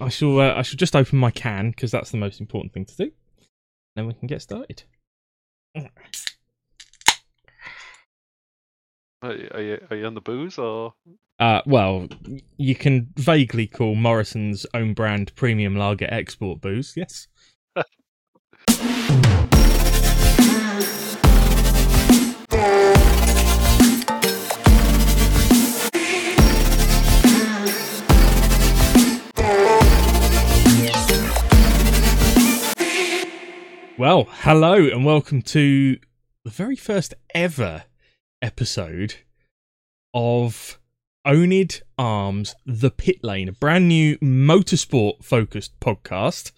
I shall. Uh, I shall just open my can because that's the most important thing to do. Then we can get started. Are you, are you, are you on the booze or? Uh, well, you can vaguely call Morrison's own brand premium lager export booze. Yes. Well, hello and welcome to the very first ever episode of Onid Arms The Pit Lane, a brand new motorsport focused podcast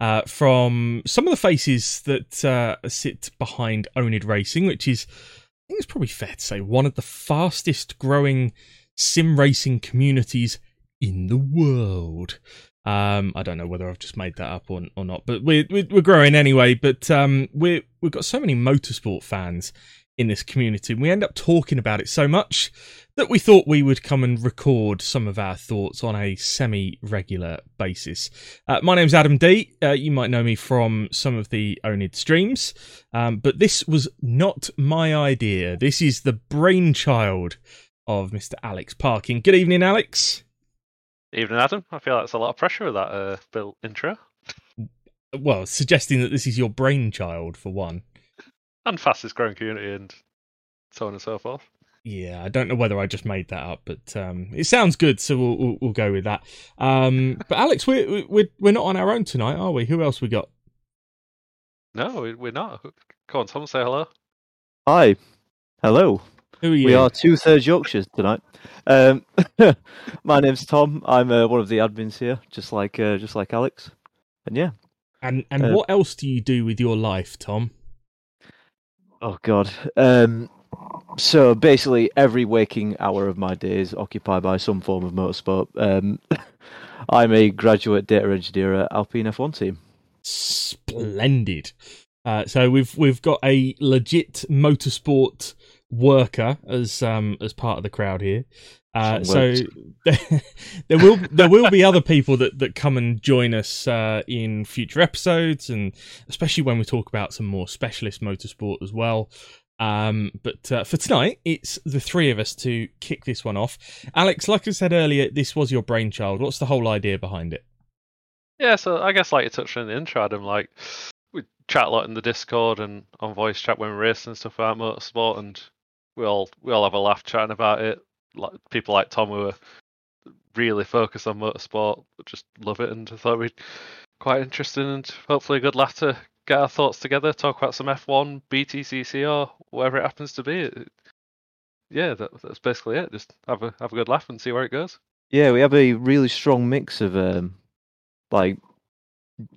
uh, from some of the faces that uh, sit behind Onid Racing, which is, I think it's probably fair to say, one of the fastest growing sim racing communities in the world. Um, I don't know whether I've just made that up or, or not, but we're, we're, we're growing anyway. But um, we we've got so many motorsport fans in this community. We end up talking about it so much that we thought we would come and record some of our thoughts on a semi-regular basis. Uh, my name's Adam D. Uh, you might know me from some of the Onid streams, um, but this was not my idea. This is the brainchild of Mr. Alex Parkin. Good evening, Alex. Evening, Adam. I feel that's a lot of pressure with that uh, built intro. Well, suggesting that this is your brainchild for one. And fastest growing community and so on and so forth. Yeah, I don't know whether I just made that up, but um, it sounds good, so we'll, we'll, we'll go with that. Um, but Alex, we're we're we're not on our own tonight, are we? Who else we got? No, we- we're not. Come on, Tom, say hello. Hi. Hello. Who are you? We are two thirds Yorkshires tonight. Um, my name's Tom. I'm uh, one of the admins here, just like uh, just like Alex. And yeah. And and uh, what else do you do with your life, Tom? Oh God. Um, so basically, every waking hour of my day is occupied by some form of motorsport. Um, I'm a graduate data engineer at Alpine F1 team. Splendid. Uh, so we've we've got a legit motorsport worker as um as part of the crowd here. Uh, so there will there will be other people that, that come and join us uh, in future episodes, and especially when we talk about some more specialist motorsport as well. Um, but uh, for tonight, it's the three of us to kick this one off. Alex, like I said earlier, this was your brainchild. What's the whole idea behind it? Yeah, so I guess like you touched on in the intro, Adam, like we chat a lot in the Discord and on voice chat when we race and stuff about motorsport, and we all we all have a laugh chatting about it. Like people like Tom who are really focused on motorsport, just love it, and I thought we'd quite interesting and hopefully a good laugh to get our thoughts together, talk about some F1, BTCC, or whatever it happens to be. Yeah, that, that's basically it. Just have a have a good laugh and see where it goes. Yeah, we have a really strong mix of um, like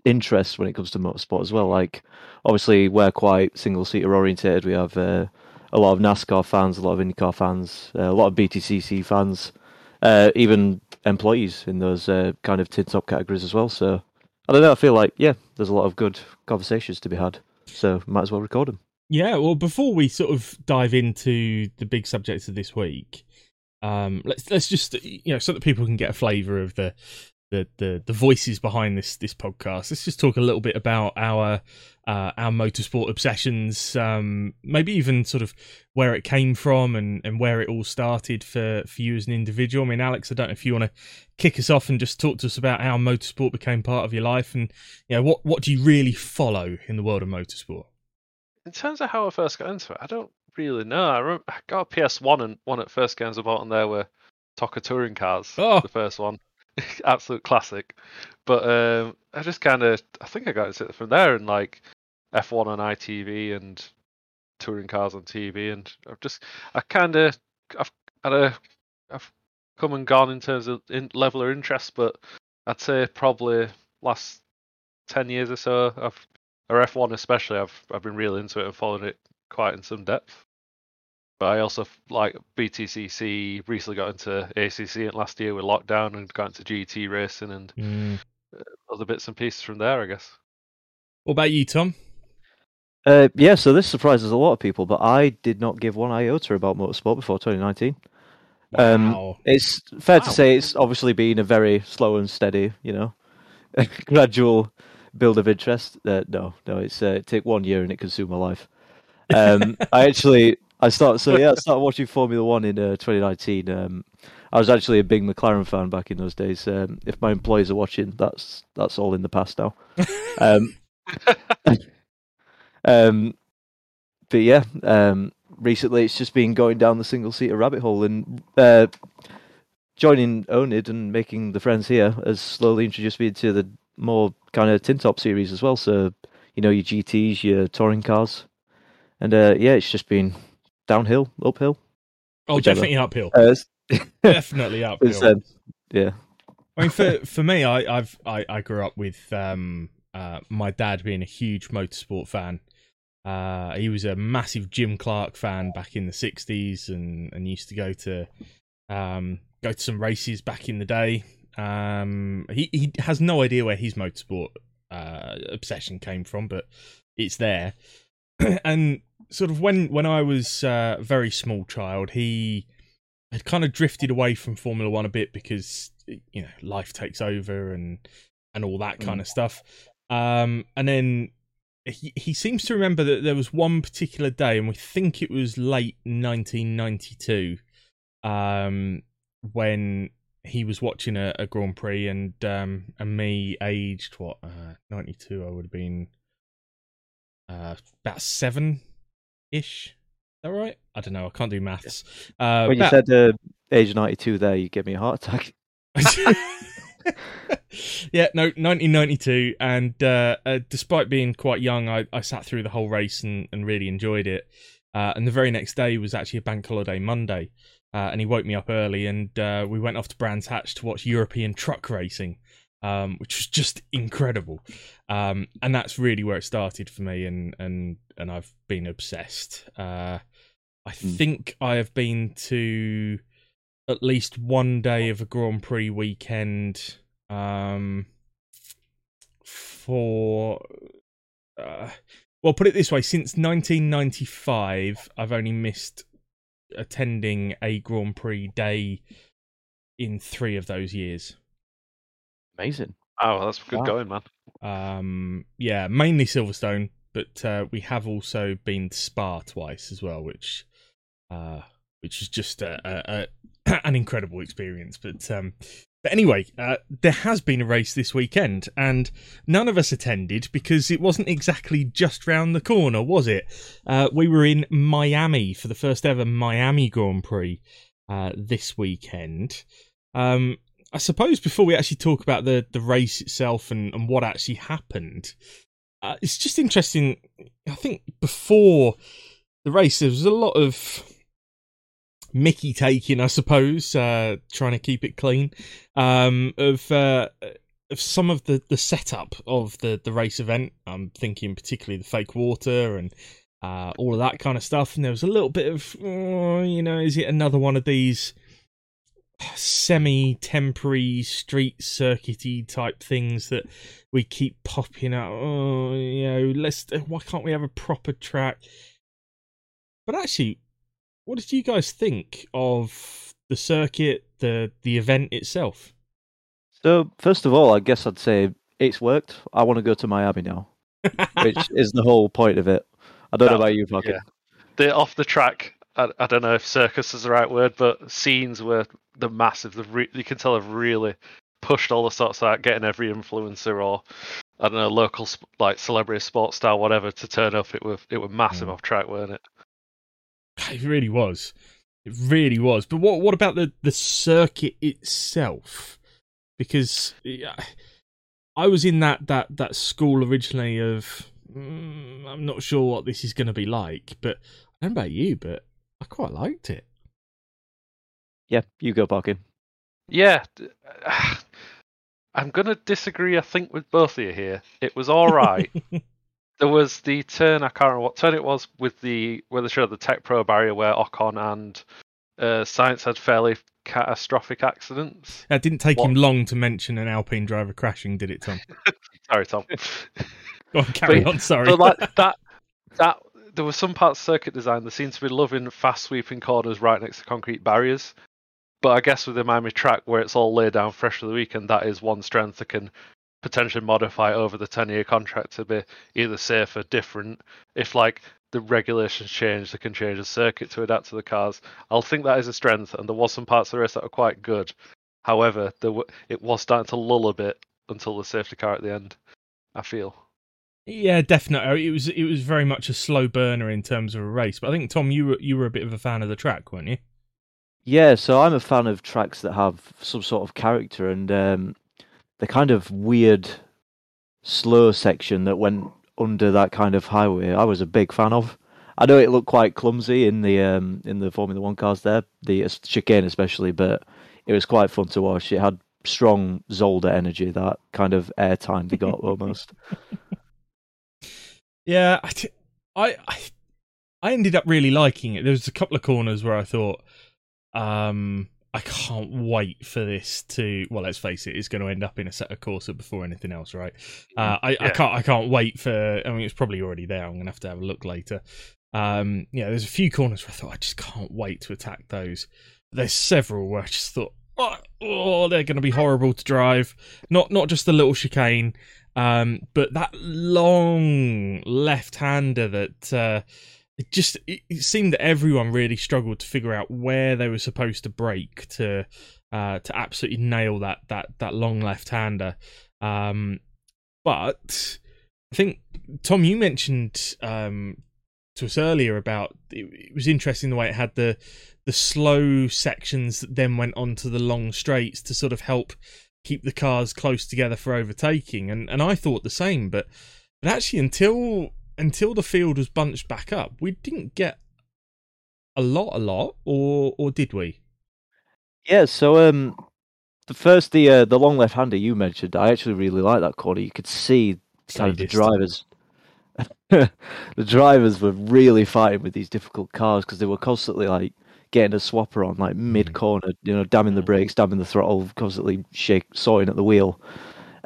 interests when it comes to motorsport as well. Like, obviously, we're quite single seater orientated. We have uh, a lot of NASCAR fans, a lot of IndyCar fans, uh, a lot of BTCC fans, uh, even employees in those uh, kind of tin top categories as well. So, I don't know. I feel like yeah, there's a lot of good conversations to be had. So, might as well record them. Yeah, well, before we sort of dive into the big subjects of this week, um, let's let's just you know so that people can get a flavour of the, the the the voices behind this this podcast. Let's just talk a little bit about our uh, our motorsport obsessions, um, maybe even sort of where it came from and, and where it all started for for you as an individual. I mean, Alex, I don't know if you want to kick us off and just talk to us about how motorsport became part of your life, and you know what what do you really follow in the world of motorsport? in terms of how I first got into it, I don't really know. I, remember, I got a PS1 and one at first games I bought on there were TOCA touring cars. Oh. The first one, absolute classic. But um, I just kind of, I think I got it from there and like F1 on ITV and touring cars on TV, and I've just, I kind of, I've had a, I've come and gone in terms of in, level of interest, but I'd say probably last ten years or so, I've or F1 especially, I've I've been really into it and followed it quite in some depth. But I also like BTCC. Recently got into ACC last year with lockdown and got into GT racing and Mm. other bits and pieces from there. I guess. What about you, Tom? Uh, yeah, so this surprises a lot of people, but I did not give one iota about motorsport before 2019. Um, Wow. It's fair Wow. to say it's obviously been a very slow and steady, you know, gradual build of interest. Uh, no, no, it's uh, it take one year and it consumed my life. Um, I actually I started so yeah I started watching Formula One in uh, 2019. Um, I was actually a big McLaren fan back in those days. Um, if my employees are watching, that's that's all in the past now. Um, um, but yeah, um, recently it's just been going down the single seater rabbit hole and uh, joining Onid and making the friends here has slowly introduced me to the more kind of tin top series as well. So you know your GTS, your touring cars, and uh, yeah, it's just been downhill, uphill. Oh, Whichever. definitely uphill. Uh, definitely uphill. um, yeah, I mean, for for me, I, I've I, I grew up with um uh my dad being a huge motorsport fan. Uh, he was a massive Jim Clark fan back in the '60s, and and used to go to um go to some races back in the day. Um, he he has no idea where his motorsport uh obsession came from, but it's there. and sort of when when I was uh, a very small child, he had kind of drifted away from Formula One a bit because you know life takes over and and all that kind of stuff. Um, and then he he seems to remember that there was one particular day, and we think it was late 1992, um, when he was watching a, a Grand Prix, and um, and me, aged what uh, 92, I would have been uh, about seven ish. Is that right? I don't know. I can't do maths. Uh, when you about- said uh, age ninety two, there you gave me a heart attack. yeah, no, 1992, and uh, uh, despite being quite young, I, I sat through the whole race and, and really enjoyed it. Uh, and the very next day was actually a bank holiday Monday, uh, and he woke me up early, and uh, we went off to Brands Hatch to watch European truck racing, um, which was just incredible. Um, and that's really where it started for me, and and and I've been obsessed. Uh, I think I have been to at least one day of a Grand Prix weekend um, for. Uh, well, put it this way: since 1995, I've only missed attending a Grand Prix day in three of those years. Amazing. Oh, that's good Wow. going, man. Um, yeah, mainly Silverstone, but uh, we have also been to Spa twice as well, which, uh, which is just a, a, a an incredible experience. But um, but anyway, uh, there has been a race this weekend, and none of us attended because it wasn't exactly just round the corner, was it? Uh, we were in Miami for the first ever Miami Grand Prix uh, this weekend. Um, I suppose before we actually talk about the, the race itself and, and what actually happened, uh, it's just interesting. I think before the race, there was a lot of Mickey taking, I suppose, uh, trying to keep it clean, um, of uh, of some of the, the setup of the, the race event. I'm thinking particularly the fake water and uh, all of that kind of stuff. And there was a little bit of, oh, you know, is it another one of these semi-temporary street circuity type things that we keep popping out? Oh, you know, let's. Why can't we have a proper track? But actually, what did you guys think of the circuit, the the event itself? So first of all, I guess I'd say it's worked. I want to go to Miami now, which is the whole point of it. I don't know That- about you, fucking. yeah. The off the track. I, I don't know if circus is the right word, but scenes were the massive. The re- you can tell they've really pushed all the sorts out, getting every influencer or I don't know local like celebrity sports star whatever to turn up. It was it was massive Mm. off track, weren't it? It really was. It really was. But what what about the the circuit itself? Because yeah, I was in that that that school originally of mm, I'm not sure what this is going to be like, but I don't know about you, but I quite liked it. Yeah, you go, Parkin. Yeah, I'm gonna disagree. I think with both of you here. It was all right. there was the turn. I can't remember what turn it was with the where they showed the TecPro barrier where Ocon and uh, Sainz had fairly catastrophic accidents. It didn't take him long to mention an Alpine driver crashing, did it, Tom? Sorry, Tom. Go on, carry But- on. Sorry. but like that, that there were some parts of circuit design that seemed to be loving fast sweeping corners right next to concrete barriers. But I guess with the Miami track where it's all laid down fresh for the weekend, that is one strength that can potentially modify over the 10 year contract to be either safer, different. If like the regulations change, they can change the circuit to adapt to the cars. I'll think that is a strength, and there was some parts of the race that were quite good. However, there it was starting to lull a bit until the safety car at the end. I feel. Yeah, definitely. It was it was very much a slow burner in terms of a race. But I think Tom, you were you were a bit of a fan of the track, weren't you? Yeah, so I'm a fan of tracks that have some sort of character, and um, the kind of weird, slow section that went under that kind of highway, I was a big fan of. I know it looked quite clumsy in the um, in the Formula One cars there, the chicane especially, but it was quite fun to watch. It had strong Zolder energy, that kind of airtime they got almost. Yeah, I, t- I, I, I ended up really liking it. There was a couple of corners where I thought, um, I can't wait for this to. Well, let's face it, it's going to end up in Assetto Corsa before anything else, right? Uh, I, Yeah. I can't. I can't wait for. I mean, it's probably already there. I'm going to have to have a look later. Um, yeah, there's a few corners where I thought I just can't wait to attack those. There's several where I just thought, oh, oh they're going to be horrible to drive. Not not just the little chicane, um, but that long left-hander that. Uh, it just it, seemed that everyone really struggled to figure out where they were supposed to brake to uh, to absolutely nail that that that long left hander. Um, but I think Tom, you mentioned um, to us earlier about it, it was interesting the way it had the the slow sections that then went onto the long straights to sort of help keep the cars close together for overtaking, and and I thought the same, but but actually until until the field was bunched back up, we didn't get a lot, a lot, or or did we? Yeah, so um, the first the uh, the long left hander you mentioned, I actually really like that corner. You could see kind of the drivers. the drivers were really fighting with these difficult cars because they were constantly like getting a swapper on like mid corner, you know, damming the brakes, damming the throttle, constantly shake sawing at the wheel.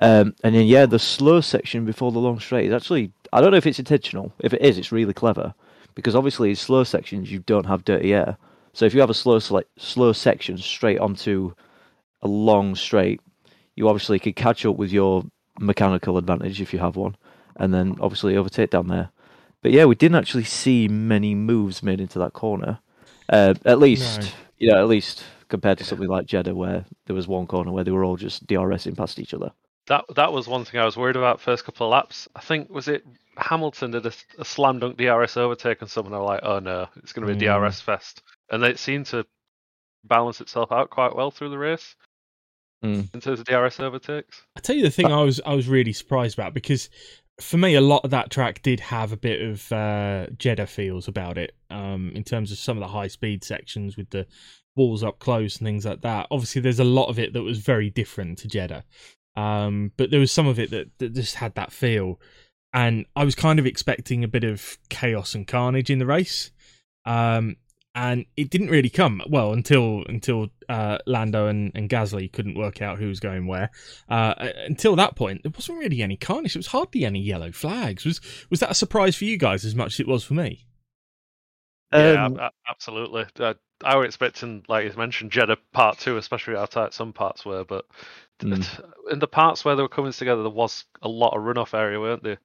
Um, and then yeah, the slow section before the long straight is actually I don't know if it's intentional. If it is, it's really clever because obviously in slow sections you don't have dirty air. So if you have a slow select, slow section straight onto a long straight, you obviously could catch up with your mechanical advantage if you have one, and then obviously overtake down there. But yeah, we didn't actually see many moves made into that corner. Uh, at least, No. you know, at least compared to something like Jeddah, where there was one corner where they were all just DRSing past each other. That that was one thing I was worried about first couple of laps. I think was it Hamilton did a, a slam dunk DRS overtake and someone were like, oh no, it's going to be a Mm. DRS fest, and it seemed to balance itself out quite well through the race Mm. in terms of DRS overtakes. I tell you the thing I was I was really surprised about because for me a lot of that track did have a bit of uh, Jeddah feels about it um, in terms of some of the high speed sections with the walls up close and things like that. Obviously, there's a lot of it that was very different to Jeddah, um, but there was some of it that, that just had that feel, and I was kind of expecting a bit of chaos and carnage in the race. Um, and it didn't really come well until until uh, Lando and, and Gasly couldn't work out who was going where. Uh, until that point, there wasn't really any carnage. It was hardly any yellow flags. Was was that a surprise for you guys as much as it was for me? yeah, Um, ab- ab- absolutely. Uh, I was expecting, like you mentioned, Jeddah Part Two, especially how tight some parts were. But Mm. in the parts where they were coming together, there was a lot of runoff area, weren't there?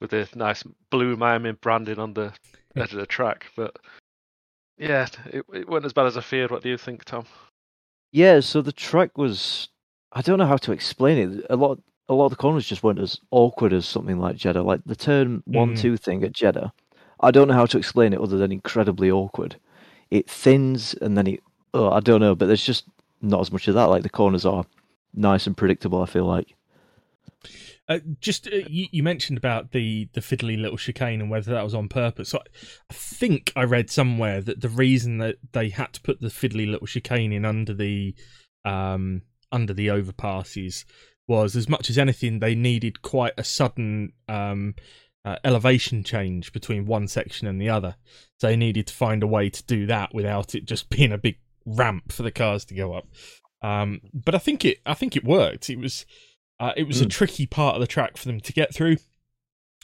With the nice blue Miami branding on the edge of the track. But yeah, it, it wasn't as bad as I feared. What do you think, Tom? Yeah, so the track was I don't know how to explain it. A lot a lot of the corners just weren't as awkward as something like Jeddah. Like the turn one Mm. two thing at Jeddah. I don't know how to explain it other than incredibly awkward. It thins and then it oh, I don't know, but there's just not as much of that. Like the corners are nice and predictable, I feel like. Uh, just uh, you, you mentioned about the the fiddly little chicane and whether that was on purpose. So I, I think I read somewhere that the reason that they had to put the fiddly little chicane in under the um under the overpasses was as much as anything they needed quite a sudden um uh, elevation change between one section and the other. So they needed to find a way to do that without it just being a big ramp for the cars to go up. Um, but I think it I think it worked. It was uh, it was a Mm. tricky part of the track for them to get through.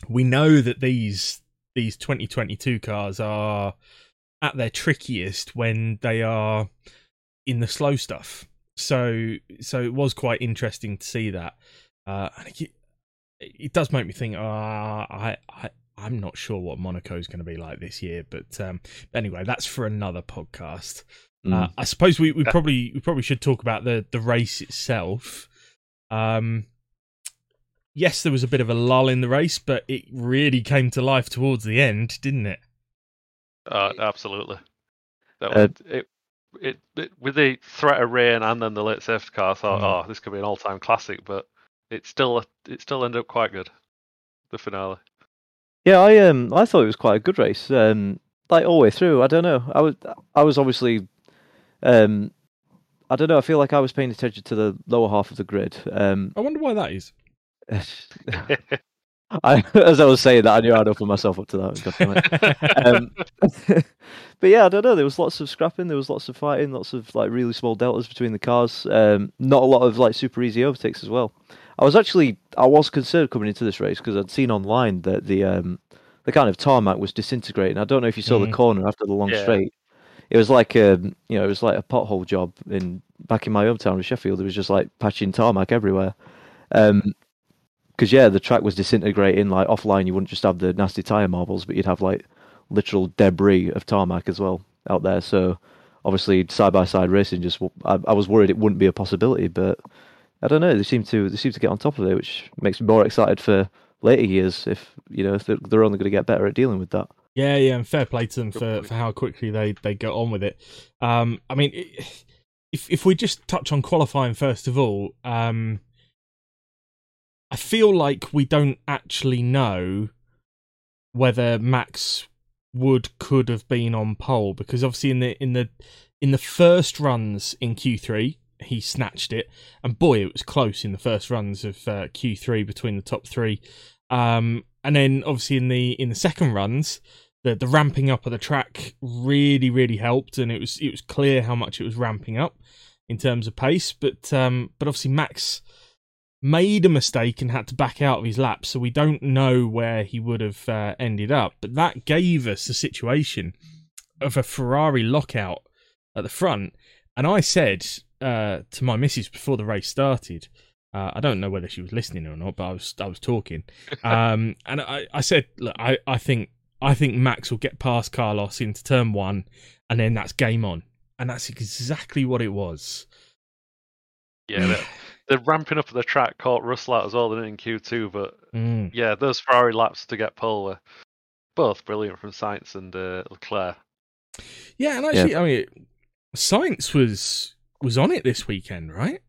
We know that these these 2022 cars are at their trickiest when they are in the slow stuff. So so it was quite interesting to see that. Uh, and it, it does make me think. Uh, I I I'm not sure what Monaco is going to be like this year, but um, anyway, that's for another podcast. Mm. Uh, I suppose we, we probably we probably should talk about the the race itself. Um, yes, there was a bit of a lull in the race, but it really came to life towards the end, didn't it? Uh, absolutely. That Uh, was, it, it, it with the threat of rain and then the late safety car, I thought, Mm. oh, this could be an all-time classic. But it still it still ended up quite good. The finale. Yeah, I um I thought it was quite a good race. Um, like all the way through. I don't know. I was I was obviously, um, I don't know. I feel like I was paying attention to the lower half of the grid. Um, I wonder why that is. I as I was saying that, I knew I'd open myself up to that. Definitely. um, but yeah, I don't know. There was lots of scrapping. There was lots of fighting. Lots of like really small deltas between the cars. Um, not a lot of like super easy overtakes as well. I was actually I was concerned coming into this race because I'd seen online that the um, the kind of tarmac was disintegrating. I don't know if you saw Mm. the corner after the long Yeah. straight. It was like um, you know, it was like a pothole job in back in my hometown of Sheffield. It was just like patching tarmac everywhere. Um, because yeah, the track was disintegrating. Like offline, you wouldn't just have the nasty tire marbles, but you'd have like literal debris of tarmac as well out there. So obviously, side by side racing, just—I was worried it wouldn't be a possibility, but I don't know. They seem to they seem to get on top of it, which makes me more excited for later years. If you know, if they're, they're only going to get better at dealing with that. Yeah, yeah, and fair play to them for, for how quickly they, they got on with it. Um, I mean, if if we just touch on qualifying first of all, um, I feel like we don't actually know whether Max would could have been on pole because obviously in the in the in the first runs in Q3 he snatched it. And boy it was close in the first runs of uh, Q3 between the top three. Um, and then obviously in the in the second runs the the ramping up of the track really really helped. And it was it was clear how much it was ramping up in terms of pace. But um but obviously Max made a mistake and had to back out of his lap. So we don't know where he would have uh, ended up. But that gave us a situation of a Ferrari lockout at the front. And I said uh, to my missus before the race started uh, I don't know whether she was listening or not but I was I was talking um, and I, I said, look, I, I think I think Max will get past Carlos into turn one, and then that's game on. And that's exactly what it was. Yeah, the, the ramping up of the track caught Russell out as well, didn't in Q2? But Mm. yeah, those Ferrari laps to get pole were both brilliant from Sainz and uh, Leclerc. Yeah, and actually, I mean, Sainz was was on it this weekend, right?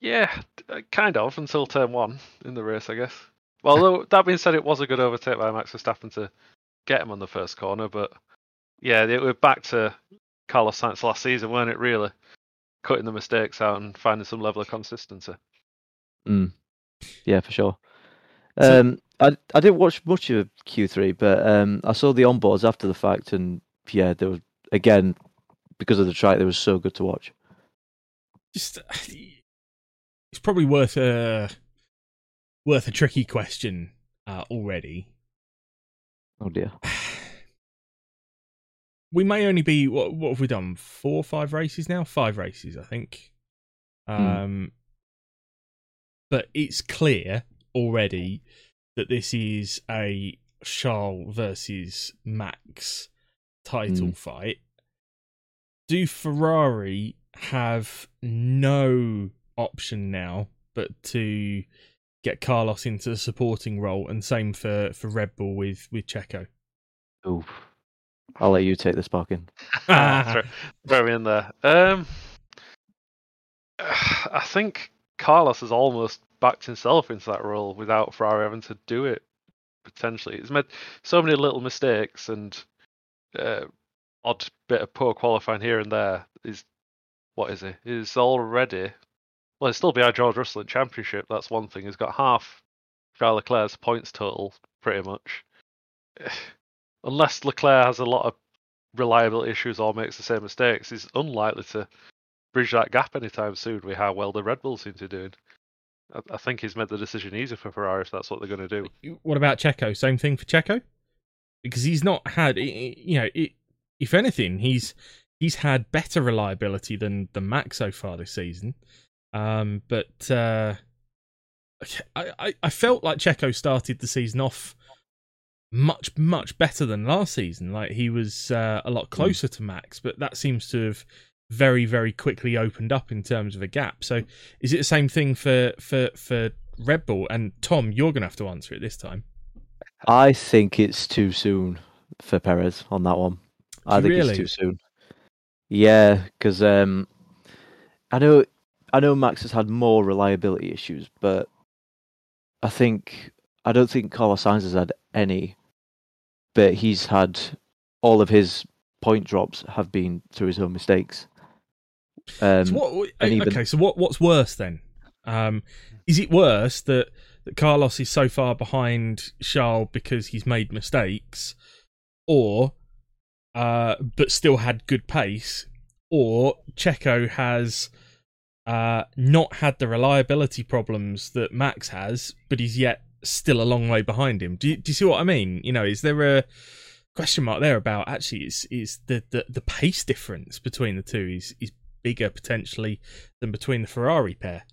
Yeah, uh, kind of until turn one in the race, I guess. Well, though, that being said, it was a good overtake by Max Verstappen to get him on the first corner, but yeah, they were back to Carlos Sainz last season, weren't it? Really, cutting the mistakes out and finding some level of consistency. Mm. Yeah, for sure. So- Um, I I didn't watch much of Q3, but um, I saw the onboards after the fact, and yeah, there was again because of the track, they was so good to watch. Just it's probably worth a worth a tricky question uh, already. Oh dear. we may only be what what have we done? Four or five races now? Five races, I think. Um but it's clear already that this is a Charles versus Max title Mm. fight. Do Ferrari have no option now but to get Carlos into the supporting role and same for, for Red Bull with, with Checo? Oof. I'll let you take this Parkin. throw, throw me in there. Um, I think Carlos has almost backed himself into that role without Ferrari having to do it. Potentially, he's made so many little mistakes and uh, odd bit of poor qualifying here and there. Is what is he? He's already well, he's still behind George Russell in championship. That's one thing. He's got half Charles Leclerc's points total, pretty much. Unless Leclerc has a lot of reliability issues or makes the same mistakes, he's unlikely to bridge that gap anytime soon with how well the Red Bull seem to be doing. I, I think he's made the decision easier for Ferrari if that's what they're going to do. What about Checo? Same thing for Checo, because he's not had, you know, it, if anything, he's he's had better reliability than than Max so far this season. Um, but uh, I, I I felt like Checo started the season off much much better than last season. Like he was uh, a lot closer to Max, but that seems to have very very quickly opened up in terms of a gap. So is it the same thing for for for Red Bull? And Tom, you're going to have to answer it this time. I think it's too soon for Perez on that one. I think Really? it's too soon. Yeah, because um, I know I know Max has had more reliability issues, but I think I don't think Carlos Sainz has had any, but he's had all of his point drops have been through his own mistakes. Um, So what, even- okay, so what what's worse then? Um, is it worse that that Carlos is so far behind Charles because he's made mistakes, or uh, but still had good pace, or Checo has uh, not had the reliability problems that Max has, but he's yet still a long way behind him. Do you, do you see what I mean? You know, is there a question mark there about actually is is the, the, the pace difference between the two is is bigger potentially than between the Ferrari pair?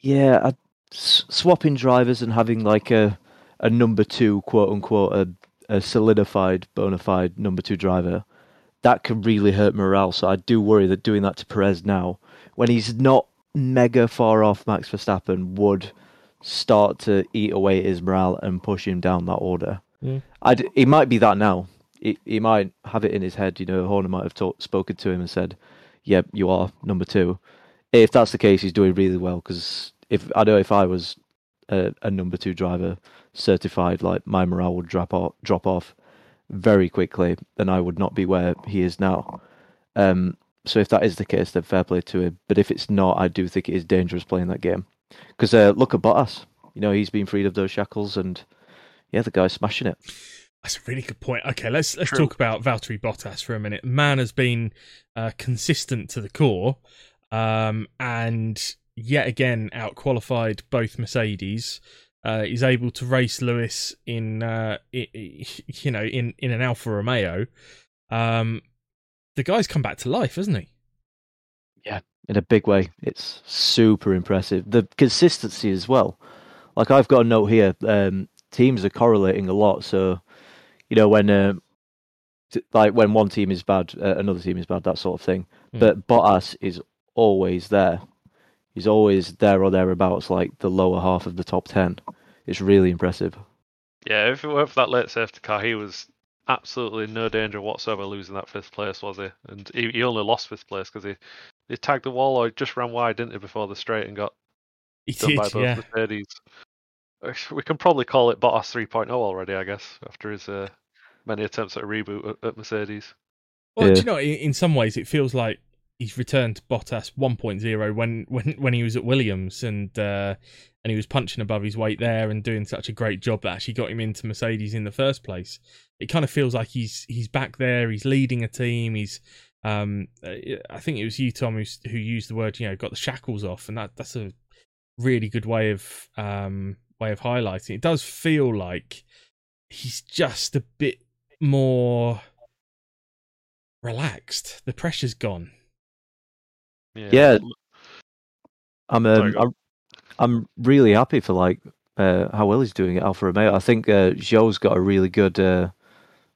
Yeah, I, s- swapping drivers and having like a a number two, quote unquote, a, a solidified, bona fide number two driver, that can really hurt morale. So I do worry that doing that to Perez now, when he's not mega far off Max Verstappen, would start to eat away at his morale and push him down that order. Yeah. I'd, he might be that now. He, he might have it in his head. You know, Horner might have talk, spoken to him and said, "Yeah, you are number two. If that's the case, he's doing really well. Because if I know if I was a, a number two driver certified, like my morale would drop off, drop off very quickly, and I would not be where he is now. Um, so if that is the case, then fair play to him. But if it's not, I do think it is dangerous playing that game. Because uh, look at Bottas. You know, he's been freed of those shackles, and yeah, the guy's smashing it. That's a really good point. Okay, let's let's True. talk about Valtteri Bottas for a minute. Man has been uh, consistent to the core, um, and yet again out qualified both Mercedes. Uh, he's able to race Lewis in, uh, you know, in in an Alfa Romeo. Um, the guy's come back to life, hasn't he? Yeah, in a big way. It's super impressive. The consistency as well. Like I've got a note here. Um, teams are correlating a lot. So, you know, when uh, like when one team is bad, uh, another team is bad, that sort of thing. Mm. But Bottas is always there. He's always there or thereabouts, like the lower half of the top ten. It's really impressive. Yeah, if it weren't for that late safety car, he was absolutely no danger whatsoever losing that fifth place, was he? And he, he only lost fifth place because he, he tagged the wall or just ran wide, didn't he, before the straight and got He done by did, both yeah. Mercedes. We can probably call it Bottas 3.0 already, I guess, after his uh, many attempts at a reboot at, at Mercedes. Well, Yeah. do you know, in, in some ways, it feels like he's returned to Bottas 1.0 when when when he was at Williams and uh, and he was punching above his weight there and doing such a great job that actually got him into Mercedes in the first place. It kind of feels like he's he's back there. He's leading a team. He's um, I think it was you, Tom, who who used the word you know got the shackles off, and that that's a really good way of um way of highlighting. It does feel like he's just a bit more relaxed. The pressure's gone. Yeah. I'm um. I'm, I'm really happy for like uh, how well he's doing at Alfa Romeo. I think uh, Zhou's got a really good uh,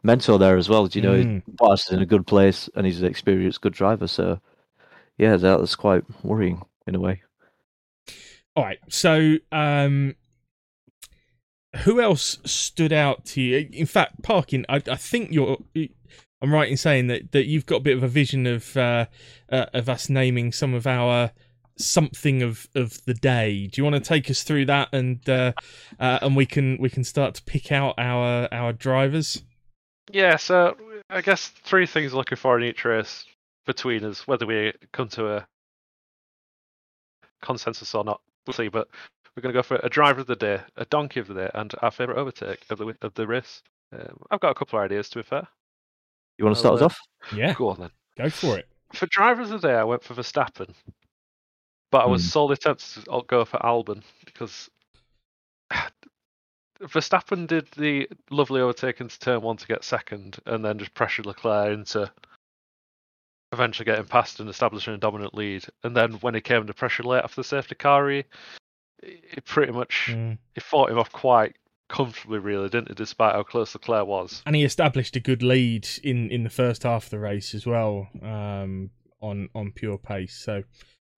mentor there as well. Do you know, Mm. Bottas is in a good place and he's an experienced, good driver. So yeah, that- that's quite worrying in a way. All right. So, um, who else stood out to you? In fact, Parkin, I, I think you're. I'm right in saying that, that you've got a bit of a vision of uh, uh, of us naming some of our something of, of the day. Do you want to take us through that and uh, uh, and we can we can start to pick out our our drivers? Yeah, so I guess three things looking for in each race between us, whether we come to a consensus or not, we'll see. But we're going to go for a driver of the day, a donkey of the day, and our favourite overtake of the of the race. Um, I've got a couple of ideas, to be fair. You want to start I'll, us uh, off? Yeah, Go on then. go for it. For drivers of the day, I went for Verstappen, but I was Hmm. solely tempted to go for Albon because Verstappen did the lovely overtake into turn one to get second, and then just pressured Leclerc into eventually getting past and establishing a dominant lead. And then when he came under pressure late after the safety car, he, he pretty much Mm. he fought him off quite comfortably, really, didn't he? Despite how close Leclerc was. and he established a good lead in in the first half of the race as well um on on pure pace so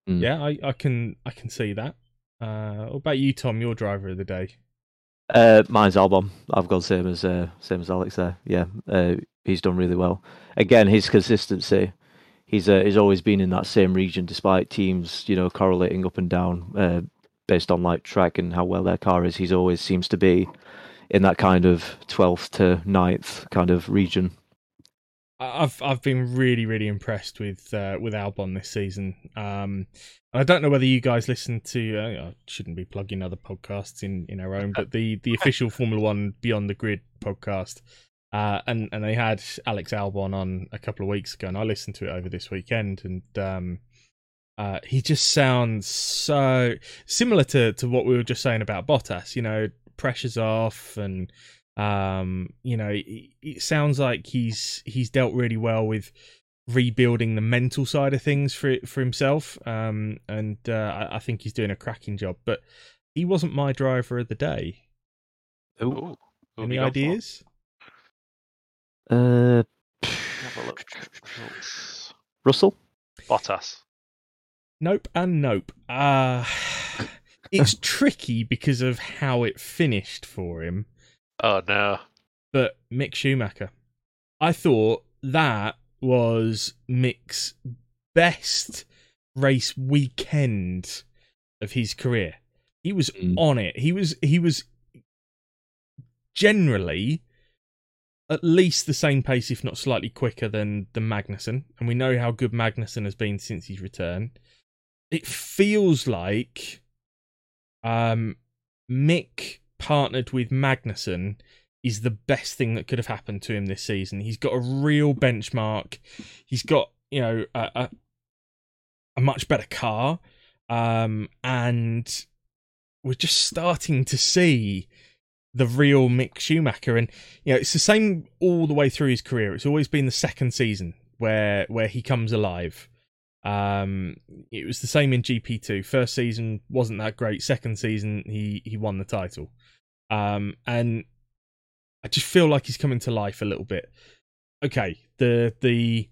Mm. yeah i i can i can see that uh what about you tom your driver of the day Uh, mine's Albon. I've gone same as uh, same as Alex there. Yeah, uh, he's done really well. Again, his consistency. He's uh, he's always been in that same region, despite teams you know correlating up and down uh, based on like track and how well their car is. He's always seems to be in that kind of twelfth to 9th kind of region. I've I've been really really impressed with uh, with Albon this season. Um, I don't know whether you guys listen to. Uh, I shouldn't be plugging other podcasts in, in our own, but the the official Formula One Beyond the Grid podcast, uh, and and they had Alex Albon on a couple of weeks ago, and I listened to it over this weekend, and um, uh, he just sounds so similar to to what we were just saying about Bottas. You know, pressure's off and um you know it, it sounds like he's he's dealt really well with rebuilding the mental side of things for for himself um and uh, I, I think he's doing a cracking job but he wasn't my driver of the day Ooh, who any you gone for? ideas Uh, Have a look. Russell. Bottas. Nope and nope uh it's tricky because of how it finished for him Oh no. but Mick Schumacher. I thought that was Mick's best race weekend of his career. He was Mm. on it. He was he was generally at least the same pace, if not slightly quicker than the Magnussen. And we know how good Magnussen has been since his return. It feels like um, Mick partnered with Magnussen is the best thing that could have happened to him this season. He's got a real benchmark. He's got you know a a, a much better car, um, and we're just starting to see the real Mick Schumacher. And you know it's the same all the way through his career. It's always been the second season where where he comes alive. Um, it was the same in GP two. First season wasn't that great. Second season, he he won the title. Um, and I just feel like he's coming to life a little bit. Okay, the the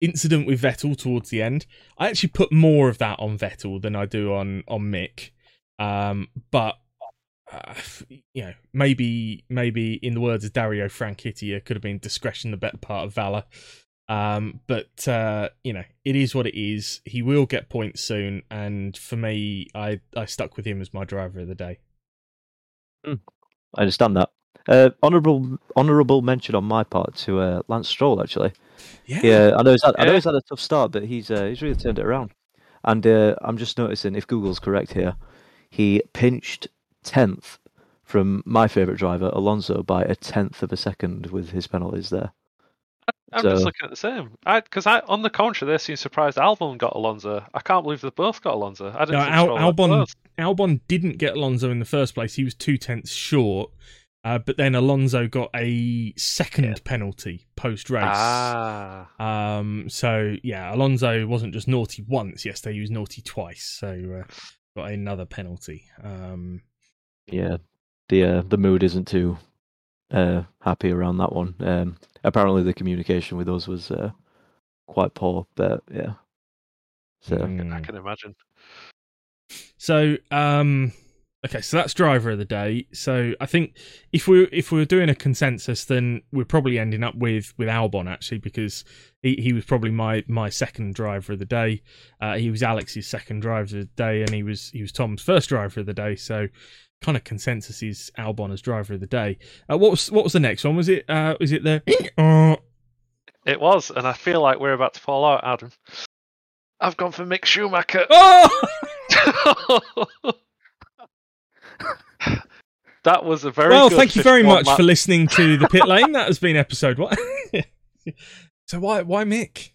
incident with Vettel towards the end, I actually put more of that on Vettel than I do on on Mick. Um, but uh, you know, maybe maybe in the words of Dario Franchitti, it could have been discretion the better part of valor. Um, but uh, you know, it is what it is. He will get points soon, and for me, I I stuck with him as my driver of the day. I understand that. Uh, honorable honorable mention on my part to uh, Lance Stroll actually. Yeah, I know he's had, I know he's had a tough start, but he's uh, he's really turned it around. And uh, I'm just noticing, if Google's correct here, he pinched tenth from my favourite driver Alonso by a tenth of a second with his penalties there. I'm So- just looking at the same. I because I on the contrary, they seem surprised Albon got Alonso. I can't believe they both got Alonso. I didn't No, Al- Albon- Albon didn't get Alonso in the first place. He was two tenths short, uh, but then Alonso got a second penalty post race. Ah, Um, so yeah, Alonso wasn't just naughty once yesterday; he was naughty twice. So uh, got another penalty. Um, Yeah, the uh, the mood isn't too uh, happy around that one. Um, apparently, the communication with us was uh, quite poor, but yeah. So I mm. can imagine. So, um, okay, so that's driver of the day. So I think if we if we were doing a consensus, then we're probably ending up with with Albon actually because he, he was probably my my second driver of the day. Uh, he was Alex's second driver of the day, and he was he was Tom's first driver of the day. So kind of consensus is Albon as driver of the day. Uh, what was what was the next one? Was it uh, was it the uh, It was, and I feel like we're about to fall out, Adam. I've gone for Mick Schumacher. oh! that was a very well, thank you very much lap- for listening to the pit lane. That has been episode one. so why why Mick?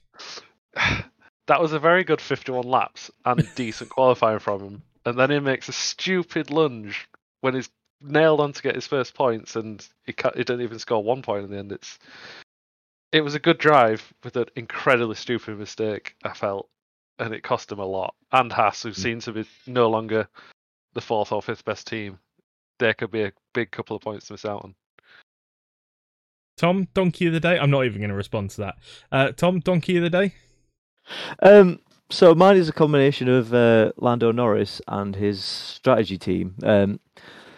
That was a very good 51 laps and decent qualifying from him. And then he makes a stupid lunge when he's nailed on to get his first points, and he, ca he didn't even score one point in the end. It's it was a good drive with an incredibly stupid mistake. I felt, and it cost him a lot. And Haas, who seems to be no longer the fourth or fifth best team, there could be a big couple of points to miss out on. Tom, donkey of the day. I'm not even going to respond to that. Uh, Tom, donkey of the day. Um, so mine is a combination of uh, Lando Norris and his strategy team. Um,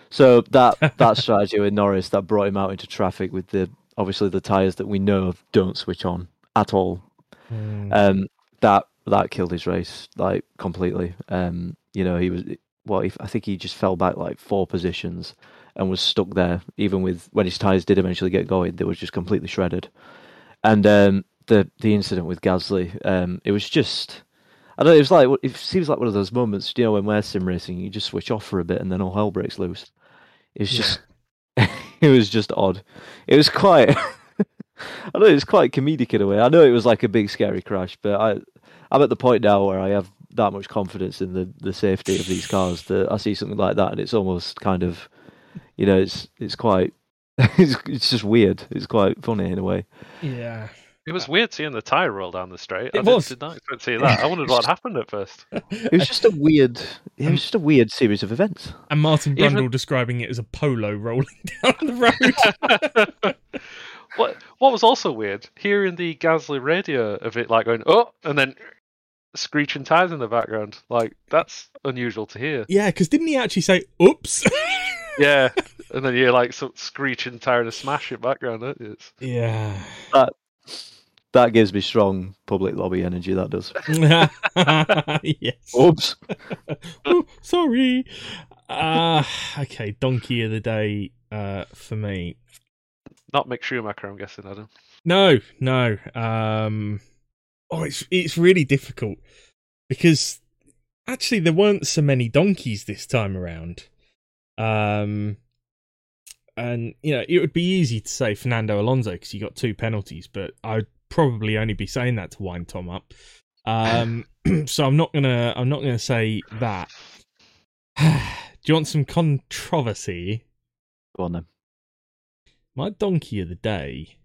so that that strategy with Norris that brought him out into traffic with the obviously the tires that we know of don't switch on at all. Hmm. Um, that that killed his race like completely. Um, you know he was well, he, I think he just fell back like four positions and was stuck there. Even with when his tires did eventually get going, they were just completely shredded. And um, the the incident with Gasly, um, it was just. I don't know. It was like it seems like one of those moments, you know, when we're sim racing, you just switch off for a bit and then all hell breaks loose. It was Yeah. just, it was just odd. It was quite. I know it's quite comedic in a way. I know it was like a big scary crash, but I, I'm at the point now where I have that much confidence in the, the safety of these cars that I see something like that and it's almost kind of, you know, it's it's quite, it's it's just weird. It's quite funny in a way. Yeah. It was uh, weird seeing the tire roll down the straight. It I did- was. Did, not expect to see that. I wondered what happened at first. It was just a weird, it was um, just a weird series of events. And Martin Even- Brundle describing it as a polo rolling down the road. what What was also weird, hearing the Gasly radio of it like going oh, and then screeching tires in the background. Like that's unusual to hear. yeah, because didn't he actually say "oops"? Yeah, and then you're like some screeching tire and a smash in the background. don't you? It's, yeah. That gives me strong public lobby energy. That does. yes. Oops. Oh, sorry. Uh, okay, donkey of the day uh, for me. not Mick Schumacher, I'm guessing, Adam. No, no. Um, oh, it's it's really difficult because actually there weren't so many donkeys this time around. Um, and you know it would be easy to say Fernando Alonso because he got two penalties, but I'd probably only be saying that to wind Tom up. Um, so I'm not gonna I'm not gonna say that. Do you want some controversy? Go on then. My donkey of the day,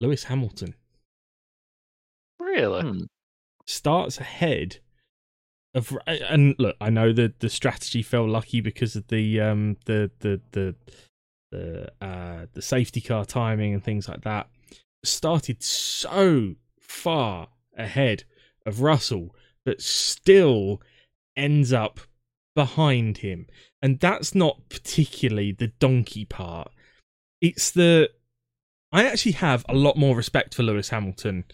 Lewis Hamilton. Really? Hmm. starts ahead and look i know that the strategy fell lucky because of the um the the the the uh the safety car timing and things like that. Started so far ahead of russell but still ends up behind him. And that's not particularly the donkey part. It's the i actually have a lot more respect for lewis hamilton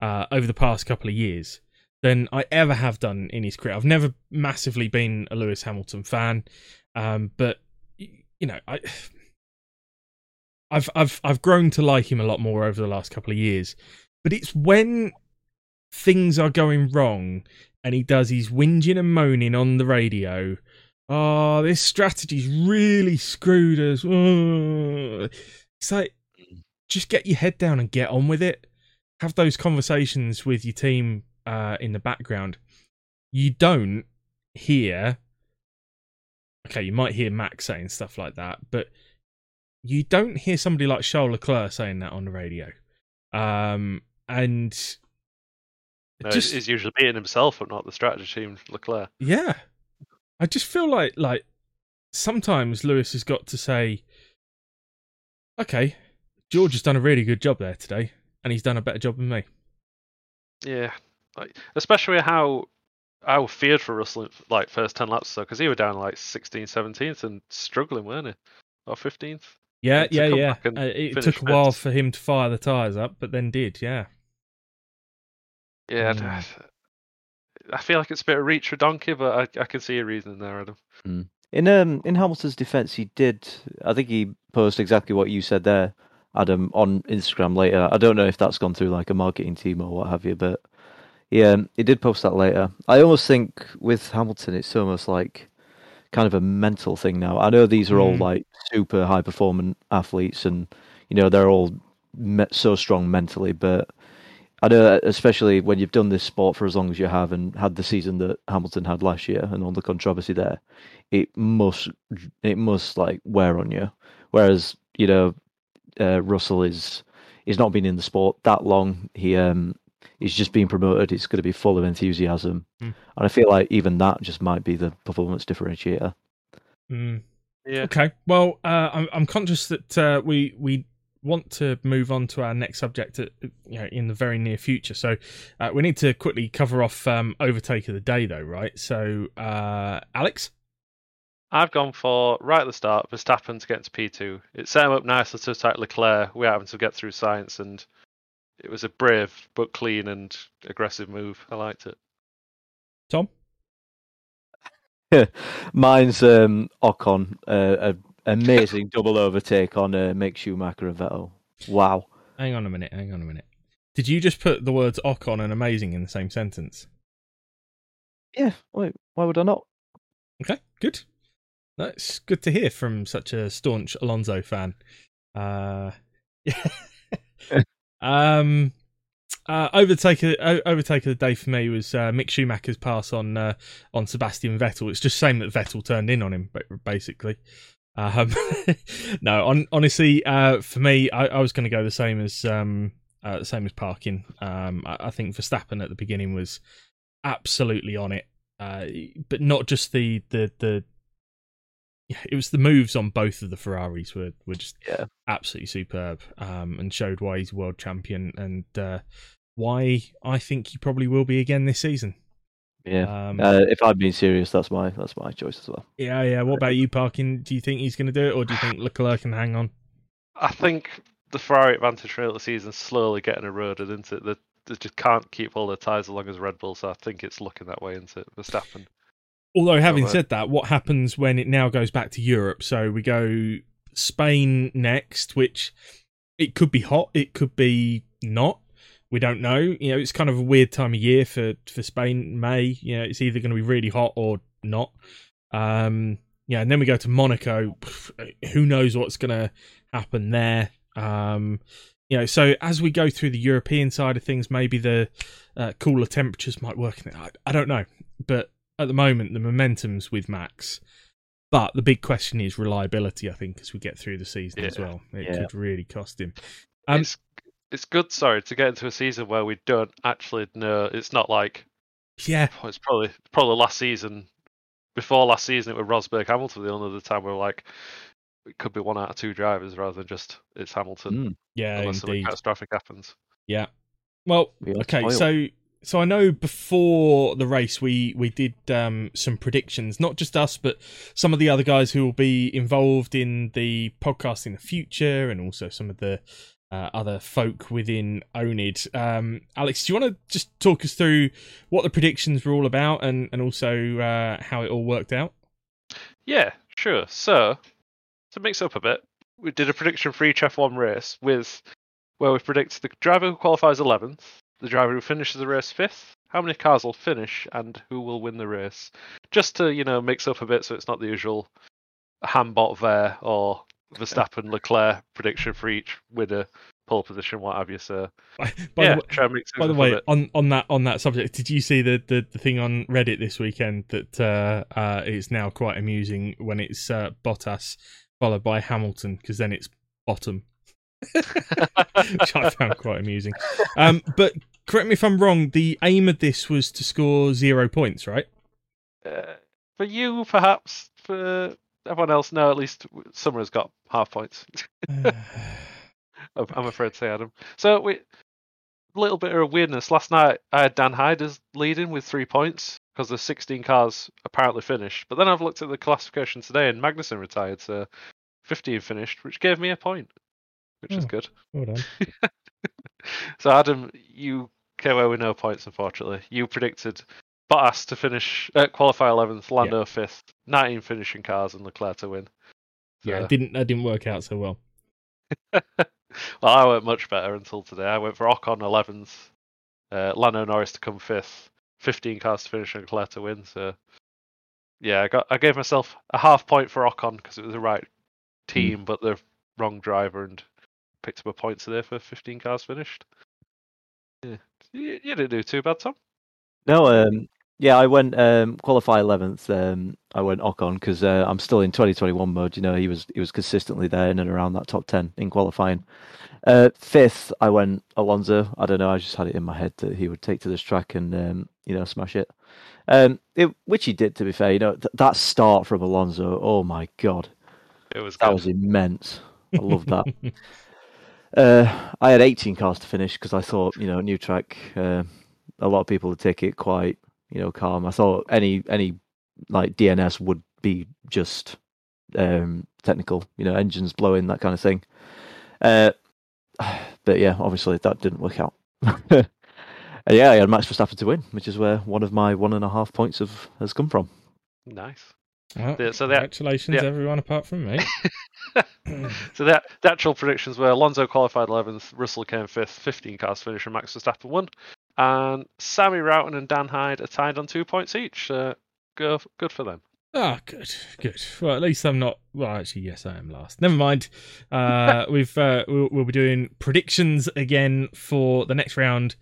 uh, over the past couple of years than I ever have done in his career. I've never massively been a Lewis Hamilton fan, um, but you know, I, I've I've I've grown to like him a lot more over the last couple of years. But it's when things are going wrong and he does his whinging and moaning on the radio. Oh, this strategy's really screwed us. Ugh." It's like just get your head down and get on with it have those conversations with your team uh, in the background. You don't hear. Okay, you might hear Max saying stuff like that, but you don't hear somebody like Charles Leclerc saying that on the radio. Um, and No, just he's usually beating himself, but not the strategy team, Leclerc. yeah, I just feel like like sometimes Lewis has got to say, okay, George has done a really good job there today, and he's done a better job than me. Yeah, like especially how I feared for Russell like first ten laps or so because he was down like 16th, 17th and struggling, weren't he? Or 15th. Yeah, yeah, yeah. Uh, it took a while fifth. for him to fire the tires up, but then did. Yeah. Yeah, Mm. I feel like it's a bit of reach for Donkey, but I, I can see a reason there, Adam. In um in Hamilton's defence, he did. I think he posted exactly what you said there, Adam, on Instagram later. I don't know if that's gone through like a marketing team or what have you, but yeah, he did post that later. I almost think with Hamilton, it's almost like kind of a mental thing now. I know these are all Mm. like super high performing athletes, and you know they're all me- so strong mentally, but. I know, especially when you've done this sport for as long as you have and had the season that Hamilton had last year and all the controversy there, it must it must like wear on you. Whereas you know uh, Russell is he's not been in the sport that long. He um he's just being promoted. It's going to be full of enthusiasm, Mm. and I feel like even that just might be the performance differentiator. Mm. Yeah. Okay. Well, uh, I'm, I'm conscious that uh, we we want to move on to our next subject at, you know, in the very near future. So uh, we need to quickly cover off um, overtake of the day, though, right? So, uh, Alex. I've gone for right at the start Verstappen to get into P2. It set him up nicely to attack Leclerc. We're having to get through Sainz, and it was a brave but clean and aggressive move. I liked it. Tom. Mine's um, Ocon, uh, an amazing double overtake on uh, Mick Schumacher and Vettel. Wow. Hang on a minute. Hang on a minute. Did you just put the words Ocon and amazing in the same sentence? Yeah, wait, why would I not? Okay, good. That's good to hear from such a staunch Alonso fan. Uh, yeah. um, uh, overtake of, overtake of the day for me was uh, Mick Schumacher's pass on uh, on Sebastian Vettel. It's just shame that Vettel turned in on him, ba- basically. Um, no, on, honestly, uh, for me, I, I was going to go the same as um, uh, same as Parkin. Um, I, I think Verstappen at the beginning was absolutely on it, uh, but not just the the the. Yeah, it was the moves on both of the Ferraris were were just Yeah. absolutely superb, um, and showed why he's world champion and uh, why I think he probably will be again this season. Yeah. Um, Uh, if I'm being serious, that's my that's my choice as well. yeah, yeah. What about you, Parkin? Do you think he's going to do it, or do you think Leclerc can hang on? I think the Ferrari advantage for the season slowly getting eroded into it. They, they just can't keep all their ties as long as Red Bull, so I think it's looking that way into Verstappen. Although, having said that, what happens when it now goes back to Europe? So we go Spain next, which it could be hot, it could be not. We don't know. You know, it's kind of a weird time of year for for Spain. May, you know, it's either going to be really hot or not. Um, yeah, and then we go to Monaco. Who knows what's going to happen there? Um, you know, so as we go through the European side of things, maybe the uh, cooler temperatures might work. I, I don't know, but at the moment the momentum's with Max. But the big question is reliability. I think as we get through the season as well, it Yeah. could really cost him. Um, it's it's good, sorry, to get into a season where we don't actually know. It's not like Yeah, oh, it's probably probably last season. Before last season, it was Rosberg Hamilton. The only other time we were like, it could be one out of two drivers rather than just it's Hamilton, Mm, yeah, unless something catastrophic happens. Yeah. Well, we okay, spoiled. so so I know before the race we we did um, some predictions, not just us, but some of the other guys who will be involved in the podcast in the future, and also some of the uh, other folk within Onid. Um, Alex, do you want to just talk us through what the predictions were all about, and and also uh, how it all worked out? Yeah, sure. So, to mix up a bit, we did a prediction for each F1 race with where we predict the driver who qualifies 11th, the driver who finishes the race 5th, how many cars will finish, and who will win the race. Just to, you know, mix up a bit so it's not the usual Hambot there or Verstappen Leclerc prediction for each winner, pole position, what have you. So, By yeah, the way, try and mix by the way, on, on that on that subject, did you see the, the, the thing on Reddit this weekend that uh, uh, is now quite amusing when it's uh, Bottas followed by Hamilton because then it's bottom, which I found quite amusing. Um, but correct me if I'm wrong. The aim of this was to score zero points, right? Uh, for you, perhaps. For everyone else, no. At least Summer has got half points. I'm I'm afraid to say, Adam. So we, a little bit of weirdness. Last night I had Dan Hyde as leading with three points because the 16 cars apparently finished. But then I've looked at the classification today, and Magnussen retired, so 15 finished, which gave me a point, which is Oh. good. well. So Adam, you came away with no points, unfortunately. You predicted Bottas to finish uh, qualify 11th, Lando 5th, 19 finishing cars, and Leclerc to win. Yeah, it didn't that didn't work out so well. well, I went much better until today. I went for Ocon 11th, uh, Lando Norris to come fifth, 15 cars to finish, and Leclerc to win. So, yeah, I got I gave myself a half point for Ocon because it was the right team, but the wrong driver, and picked up a point today for 15 cars finished. Yeah, you, you didn't do too bad, Tom. No, um, Yeah, I went um, qualify eleventh. Um, I went Ocon because uh, I'm still in 2021 mode. You know, he was he was consistently there in and around that top ten in qualifying. Uh, fifth, I went Alonso. I don't know. I just had it in my head that he would take to this track and um, you know smash it. Um, it, which he did. To be fair, you know th- that start from Alonso. Oh my god, It was that good. was immense. I love that. Uh, I had 18 cars to finish because I thought, you know, new track, uh, a lot of people would take it quite, you know, calm. I thought any any like DNS would be just um, technical, you know, engines blowing that kind of thing. Uh, but yeah, obviously that didn't work out. yeah, I had Max Verstappen to win, which is where one of my one and a half points of has come from. nice. Well, so that- congratulations, everyone apart from me. So the, the actual predictions were Alonso qualified 11th, Russell came 5th, 15 cars finished, and Max Verstappen won. And Sammy Roughton and Dan Hyde are tied on two points each. Uh, go, good for them. Ah, good, good. Well, at least I'm not. Well, actually, yes, I am last. Never mind. Uh, we've uh, we'll, we'll be doing predictions again for the next round,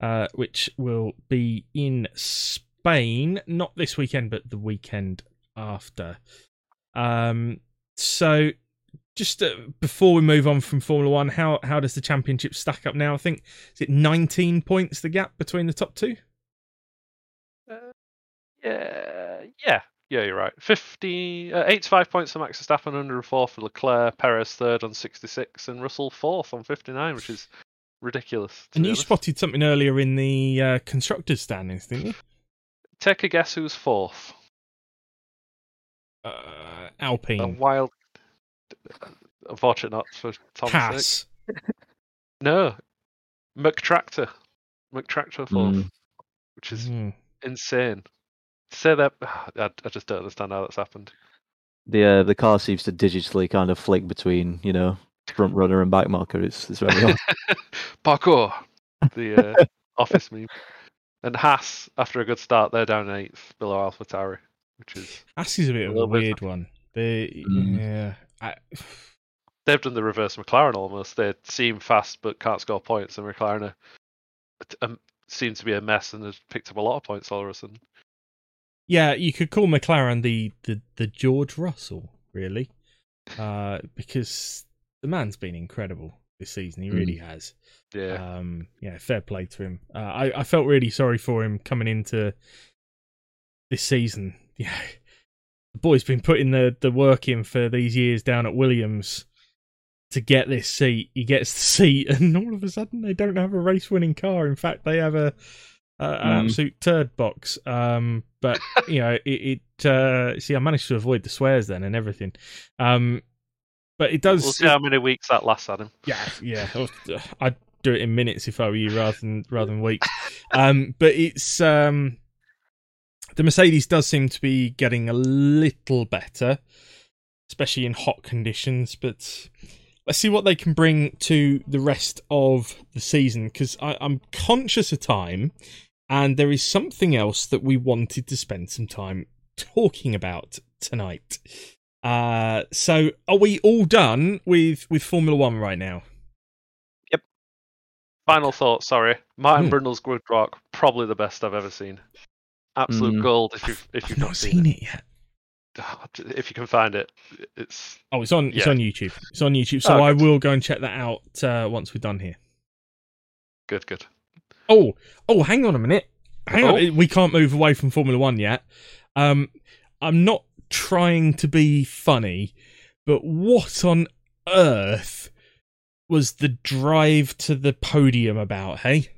uh, which will be in Spain, not this weekend, but the weekend after. Um, so just uh, before we move on from Formula One, how how does the championship stack up now? I think is it 19 points the gap between the top two. Yeah, yeah, yeah, you're right. 50, uh, 85 points for Max Verstappen, 104 for Leclerc, Perez third on 66, and Russell fourth on 59, which is ridiculous. And you honest. spotted something earlier in the uh, constructors standings, didn't you? Take a guess who's fourth? Uh, A Alpine, wild. Unfortunate not for Tom's sake. Haas. No, McTractor. McTractor fourth, Mm. which is Mm. insane. Say that. I, I just don't understand how that's happened. The uh, the car seems to digitally kind of flick between, you know, front runner and back marker. It's it's very odd. Parkour. The uh, office meme. And Haas, after a good start, they're down eighth below AlphaTauri, which is Haas is a bit A of a little bit- weird one. They, Mm. yeah, I, they've done the reverse McLaren almost. They seem fast but can't score points, and McLaren are, um, seem to be a mess and have picked up a lot of points all of a sudden. yeah. You could call McLaren the the, the George Russell, really, uh, because the man's been incredible this season. He really has. Yeah, Um, yeah, fair play to him. Uh, I I felt really sorry for him coming into this season. Yeah, the boy's been putting the the work in for these years down at Williams to get this seat. He gets the seat, and all of a sudden they don't have a race winning car. In fact, they have a, a an Mm. absolute turd box. Um, but you know, it, it uh, see, I managed to avoid the swears then and everything. Um, but it does. we'll see how many weeks that lasts, Adam. Yeah, yeah. Was- I'd do it in minutes if I were you, rather than rather than weeks. Um, but it's um, the Mercedes does seem to be getting a little better, especially in hot conditions. But let's see what they can bring to the rest of the season because I'm conscious of time, and there is something else that we wanted to spend some time talking about tonight. Uh, so are we all done with with Formula One right now? Yep. Final thought. Sorry, Martin Hmm. Brundle's Gridwalk probably the best I've ever seen. Absolute Mm. gold if you've if I've you've not seen it yet. If you can find it, it's Oh, it's on. It's on YouTube. It's on YouTube. So Oh, I will go and check that out uh, once we're done here. good. Good. Oh, oh, hang on a minute. Hang Oh. on. We can't move away from Formula One yet. Um, I'm not trying to be funny, but what on earth was the drive to the podium about? Hey,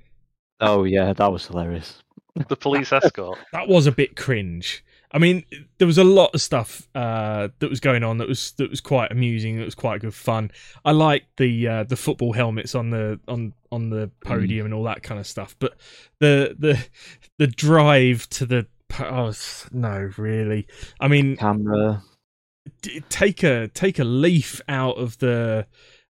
oh yeah, that was hilarious. The police escort. that was a bit cringe. I mean, there was a lot of stuff uh, that was going on that was that was quite amusing. That was quite good fun. I liked the uh, the football helmets on the on on the podium and all that kind of stuff. But the the the drive to the oh no, really. I mean, Camera. d- take a take a leaf out of the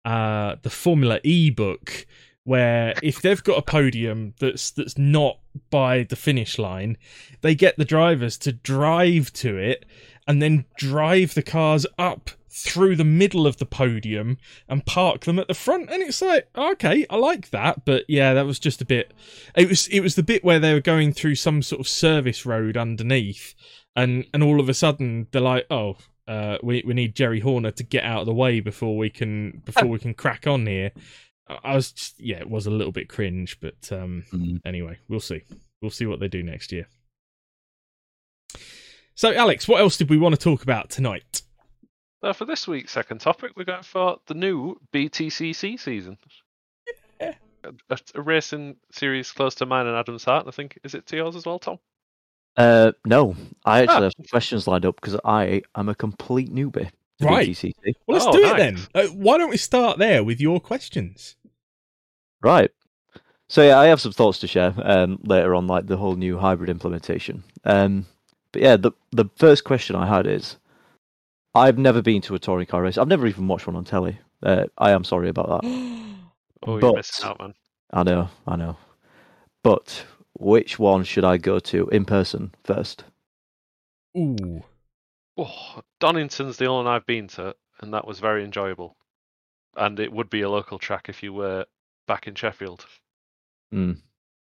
uh the Formula E book where if they've got a podium that's that's not by the finish line, they get the drivers to drive to it and then drive the cars up through the middle of the podium and park them at the front and it's like okay i like that but yeah that was just a bit it was it was the bit where they were going through some sort of service road underneath and and all of a sudden they're like oh uh, we we need Jerry Horner to get out of the way before we can before we can crack on here. I I was just, yeah, it was a little bit cringe, but um, Mm. anyway, we'll see. We'll see what they do next year. So, Alex, what else did we want to talk about tonight? So for this week's second topic, we're going for the new BTCC season. Yeah. A, a racing series close to mine and Adam's heart. and I think is it to yours as well, Tom? Uh, no, I actually Ah. have some questions lined up because I am a complete newbie to Right. BTCC. Well, let's Oh, do nice. it then. Uh, why don't we start there with your questions? Right. So yeah, I have some thoughts to share um, later on, like the whole new hybrid implementation. Um, but yeah, the the first question I had is, I've never been to a touring car race. I've never even watched one on telly. Uh, I am sorry about that. Oh, you're But- missing out, man. I know, I know. But which one should I go to in person first? Ooh, Oh, Donington's the only one I've been to, and that was very enjoyable. And it would be a local track if you were back in Sheffield. Mm,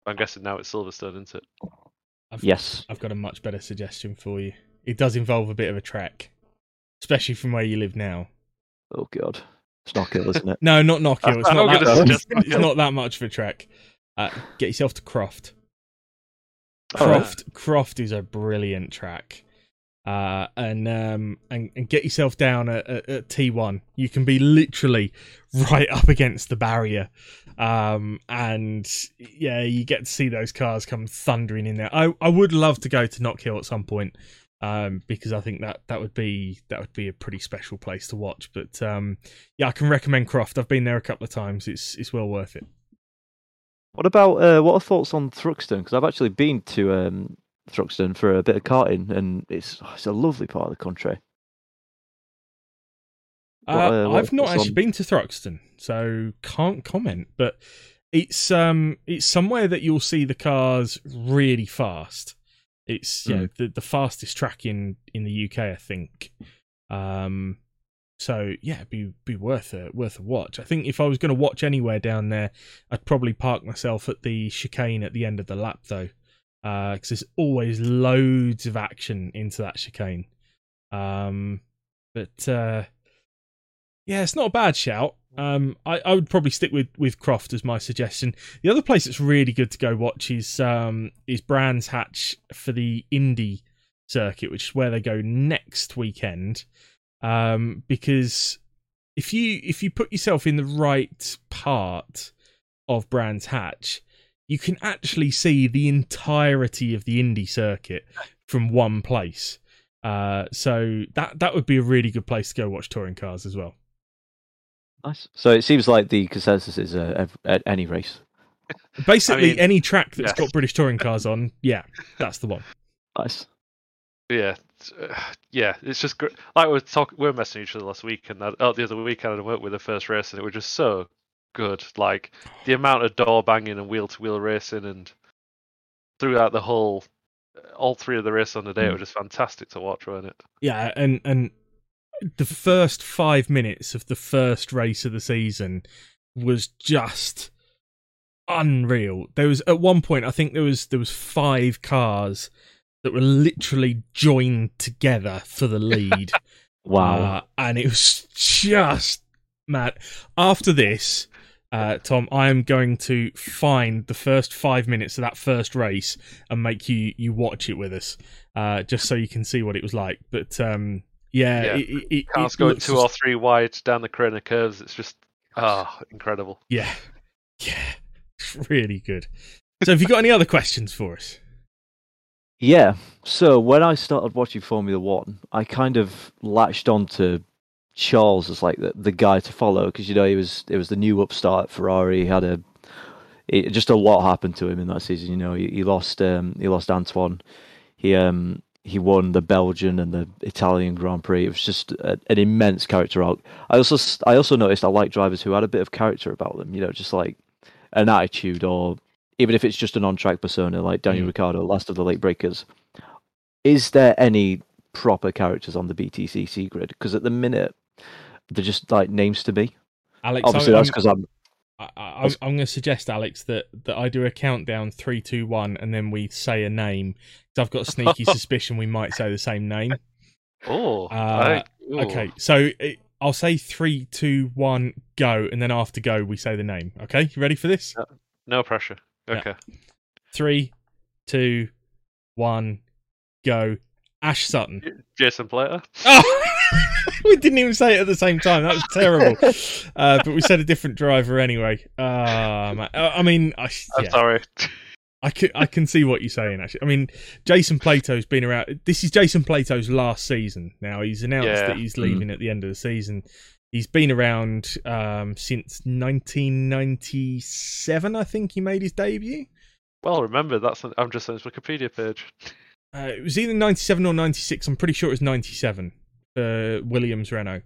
I'm guessing now it's Silverstone, isn't it? I've, yes. I've got a much better suggestion for you. It does involve a bit of a trek, especially from where you live now. Oh god, it's not good, isn't it? No, not Knockhill. It's I'm not, that, suggest it's not that much of a trek. Uh, get yourself to Croft. Oh, yeah. Croft Croft is a brilliant track. Uh, and um and, and get yourself down at, at, at T1. You can be literally right up against the barrier. Um and yeah, you get to see those cars come thundering in there. I, I would love to go to Knockhill at some point. Um, because I think that that would be that would be a pretty special place to watch. But um, yeah, I can recommend Croft. I've been there a couple of times. It's it's well worth it. What about uh, what are thoughts on Thruxton? Because I've actually been to um, Thruxton for a bit of karting, and it's it's a lovely part of the country. What, Uh, uh, I've not actually on- been to Thruxton, so can't comment. But it's um it's somewhere that you'll see the cars really fast. It's you know the the fastest track in in the UK, I think. Um, so yeah, be be worth a worth a watch. I think if I was going to watch anywhere down there, I'd probably park myself at the chicane at the end of the lap though, because there's always loads of action into that chicane. Um, but uh, yeah, it's not a bad shout. Um, I, I would probably stick with, with Croft as my suggestion. The other place that's really good to go watch is um, is Brands Hatch for the Indy circuit, which is where they go next weekend. Um, because if you if you put yourself in the right part of Brands Hatch, you can actually see the entirety of the Indy circuit from one place. Uh, so that that would be a really good place to go watch touring cars as well. Nice. So it seems like the consensus is uh, at any race. Basically, mean, any track that's yes. got British touring cars on, yeah, that's the one. Nice. Yeah, uh, yeah. It's just gr- like we were talking. We were messaging each other last week, and that, oh, the other weekend I worked with the first race, and it was just so good. Like the amount of door banging and wheel to wheel racing, and throughout the whole, all three of the races on the day, it Mm. was just fantastic to watch, wasn't it? Yeah, and and the first five minutes of the first race of the season was just unreal. There was at one point, I think there was there was five cars that were literally joined together for the lead. Wow. Uh, and it was just mad. After this, uh, Tom, I am going to find the first five minutes of that first race and make you you watch it with us, uh, just so you can see what it was like. But um, yeah, Yeah. it, it, it, Cars it going looks two or three wide down the corner curves. It's just ah, incredible. yeah, yeah, it's really good. So, have you got any other questions for us? Yeah. So when I started watching Formula One, I kind of latched on to Charles as like the, the guy to follow because you know he was it was the new upstart Ferrari. He had a it, just a lot happened to him in that season. You know, he, he lost um, he lost Antoine. He um he won the Belgian and the Italian Grand Prix. It was just a, an immense character arc. I also I also noticed I like drivers who had a bit of character about them. You know, just like an attitude or even if it's just an on-track persona like Daniel Mm. Ricciardo, last of the late breakers. Is there any proper characters on the BTCC grid? Because at the minute, they're just like names to me. Alex, Obviously, I'm, that's because I'm. I, I, I'm, I'm going to suggest, Alex, that, that I do a countdown three, two, one, and then we say a name. Because I've got a sneaky suspicion we might say the same name. Oh, Uh, I- Okay, so it, I'll say three, two, one, go, and then after go we say the name. Okay, you ready for this? No pressure. Yeah. Okay. Three, two, one, go. Ash Sutton. Jason Plato. Oh, we didn't even say it at the same time. That was terrible. Uh, but we said a different driver anyway. Uh. Uh, I mean, I, I'm yeah, sorry. I can I can see what you're saying. Actually, I mean, Jason Plato's been around. This is Jason Plato's last season. Now he's announced Yeah. that he's leaving at the end of the season. He's been around um, since 1997. I think he made his debut. Well, remember that's an, I'm just on his Wikipedia page. Uh, it was either 97 or 96. I'm pretty sure it was 97 for Williams Renault.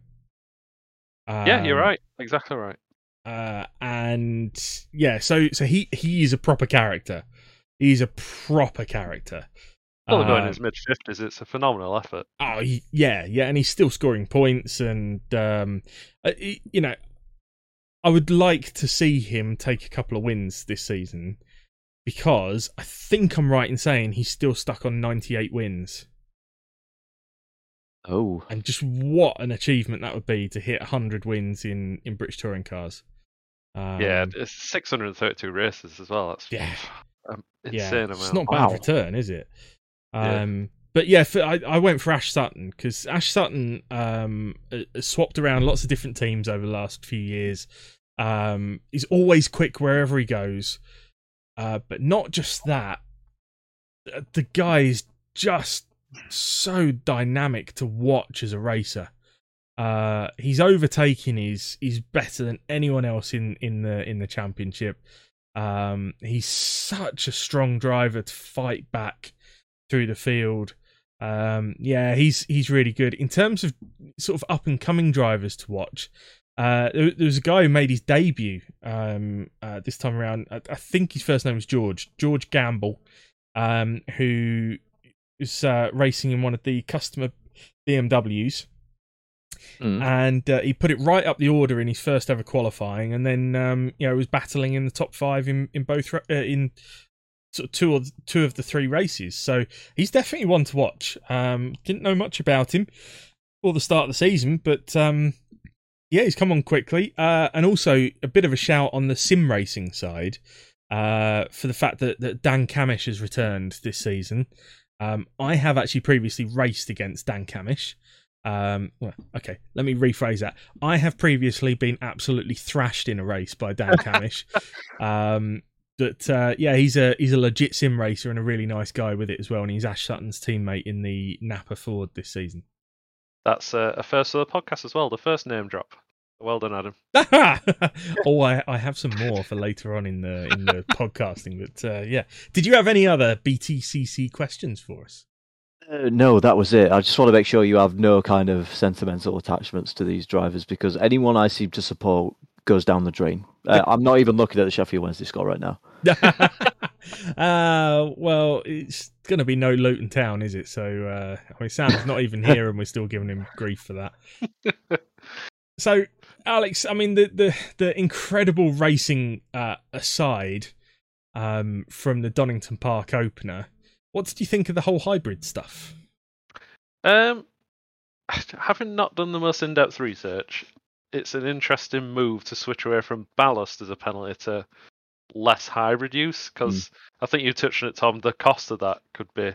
yeah, you're Um, right. Exactly right. uh, and yeah, so so he he is a proper character. He's a proper character. Still going in Uh, his mid fifties. It's a phenomenal effort. oh yeah, yeah, and he's still scoring points, and um, uh, you know, I would like to see him take a couple of wins this season because I think I'm right in saying he's still stuck on 98 wins, Oh, and just what an achievement that would be to hit 100 wins in in British touring cars. Um, yeah, it's 632 races as well. That's Yeah. um, yeah, insane amount. it's not bad Wow. return, is it? Yeah. Um, but yeah, for, I, I went for Ash Sutton because Ash Sutton um, uh, swapped around lots of different teams over the last few years. Um, he's always quick wherever he goes, uh, but not just that. uh, The guy is just so dynamic to watch as a racer. Uh, he's overtaking is is better than anyone else in, in the in the championship. Um, he's such a strong driver to fight back through the field. Um, yeah, he's he's really good in terms of sort of up and coming drivers to watch. Uh, there, there was a guy who made his debut um, uh, this time around. I, I think his first name was George George Gamble, um, who was uh, racing in one of the customer BMWs Mm. and uh, he put it right up the order in his first ever qualifying, and then um, you know was battling in the top five in in both uh, in sort of two or two of the three races. So he's definitely one to watch. Um, didn't know much about him for the start of the season, but um, yeah, he's come on quickly, uh, and also a bit of a shout on the sim racing side uh, for the fact that, that Dan Cammish has returned this season. Um, I have actually previously raced against Dan Cammish. Um, well, okay, let me rephrase that. I have previously been absolutely thrashed in a race by Dan Cammish. um, but uh, yeah, he's a he's a legit sim racer and a really nice guy with it as well. And he's Ash Sutton's teammate in the Napa Ford this season. That's uh, a first of the podcast as well. The first name drop. Well done, Adam. oh, I, I have some more for later on in the in the podcasting. But uh, yeah, did you have any other BTCC questions for us? Uh, no, that was it. I just want to make sure you have no kind of sentimental attachments to these drivers because anyone I seem to support goes down the drain. Uh, I'm not even looking at the Sheffield Wednesday score right now. uh, well, it's going to be no Luton Town, is it? So, uh, I mean, Sam's not even here, and we're still giving him grief for that. so, Alex, I mean, the the, the incredible racing uh, aside um, from the Donington Park opener, what did you think of the whole hybrid stuff? Um, having not done the most in-depth research, it's an interesting move to switch away from ballast as a penalty to less hybrid use because hmm. I think you touched on it, Tom. The cost of that could be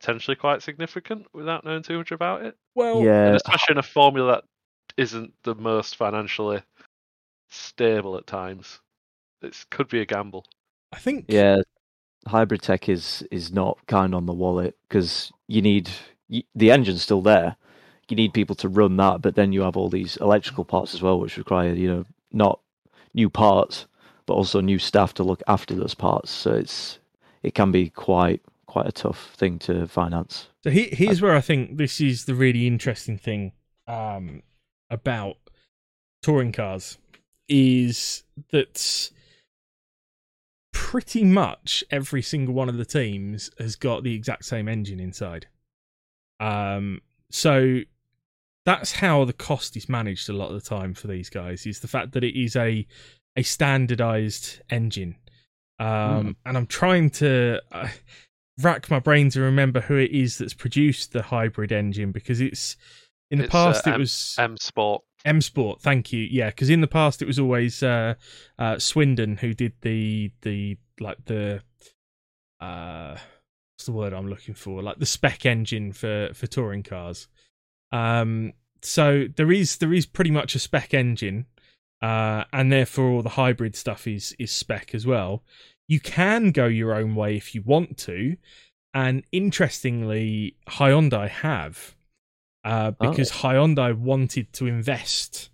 potentially quite significant without knowing too much about it, Well, and yeah, especially in a formula that isn't the most financially stable at times. It could be a gamble. I think yeah. Hybrid tech is is not kind on the wallet because you need y- the engine's still there. You need people to run that, but then you have all these electrical parts as well, which require you know not new parts, but also new staff to look after those parts. So it's it can be quite quite a tough thing to finance. So he, here's where I think this is the really interesting thing um, about touring cars is that pretty much every single one of the teams has got the exact same engine inside. Um, so that's how the cost is managed a lot of the time for these guys is the fact that it is a a standardized engine um Mm. and i'm trying to uh, rack my brain to remember who it is that's produced the hybrid engine because it's in the It's, uh, past it M- was M Sport. M Sport, thank you. Yeah, because in the past it was always uh, uh, Swindon who did the the like the uh, what's the word I'm looking for? Like the spec engine for for touring cars. Um, so there is there is pretty much a spec engine, uh, and therefore all the hybrid stuff is is spec as well. You can go your own way if you want to, and interestingly, Hyundai have uh, Oh. because Hyundai wanted to invest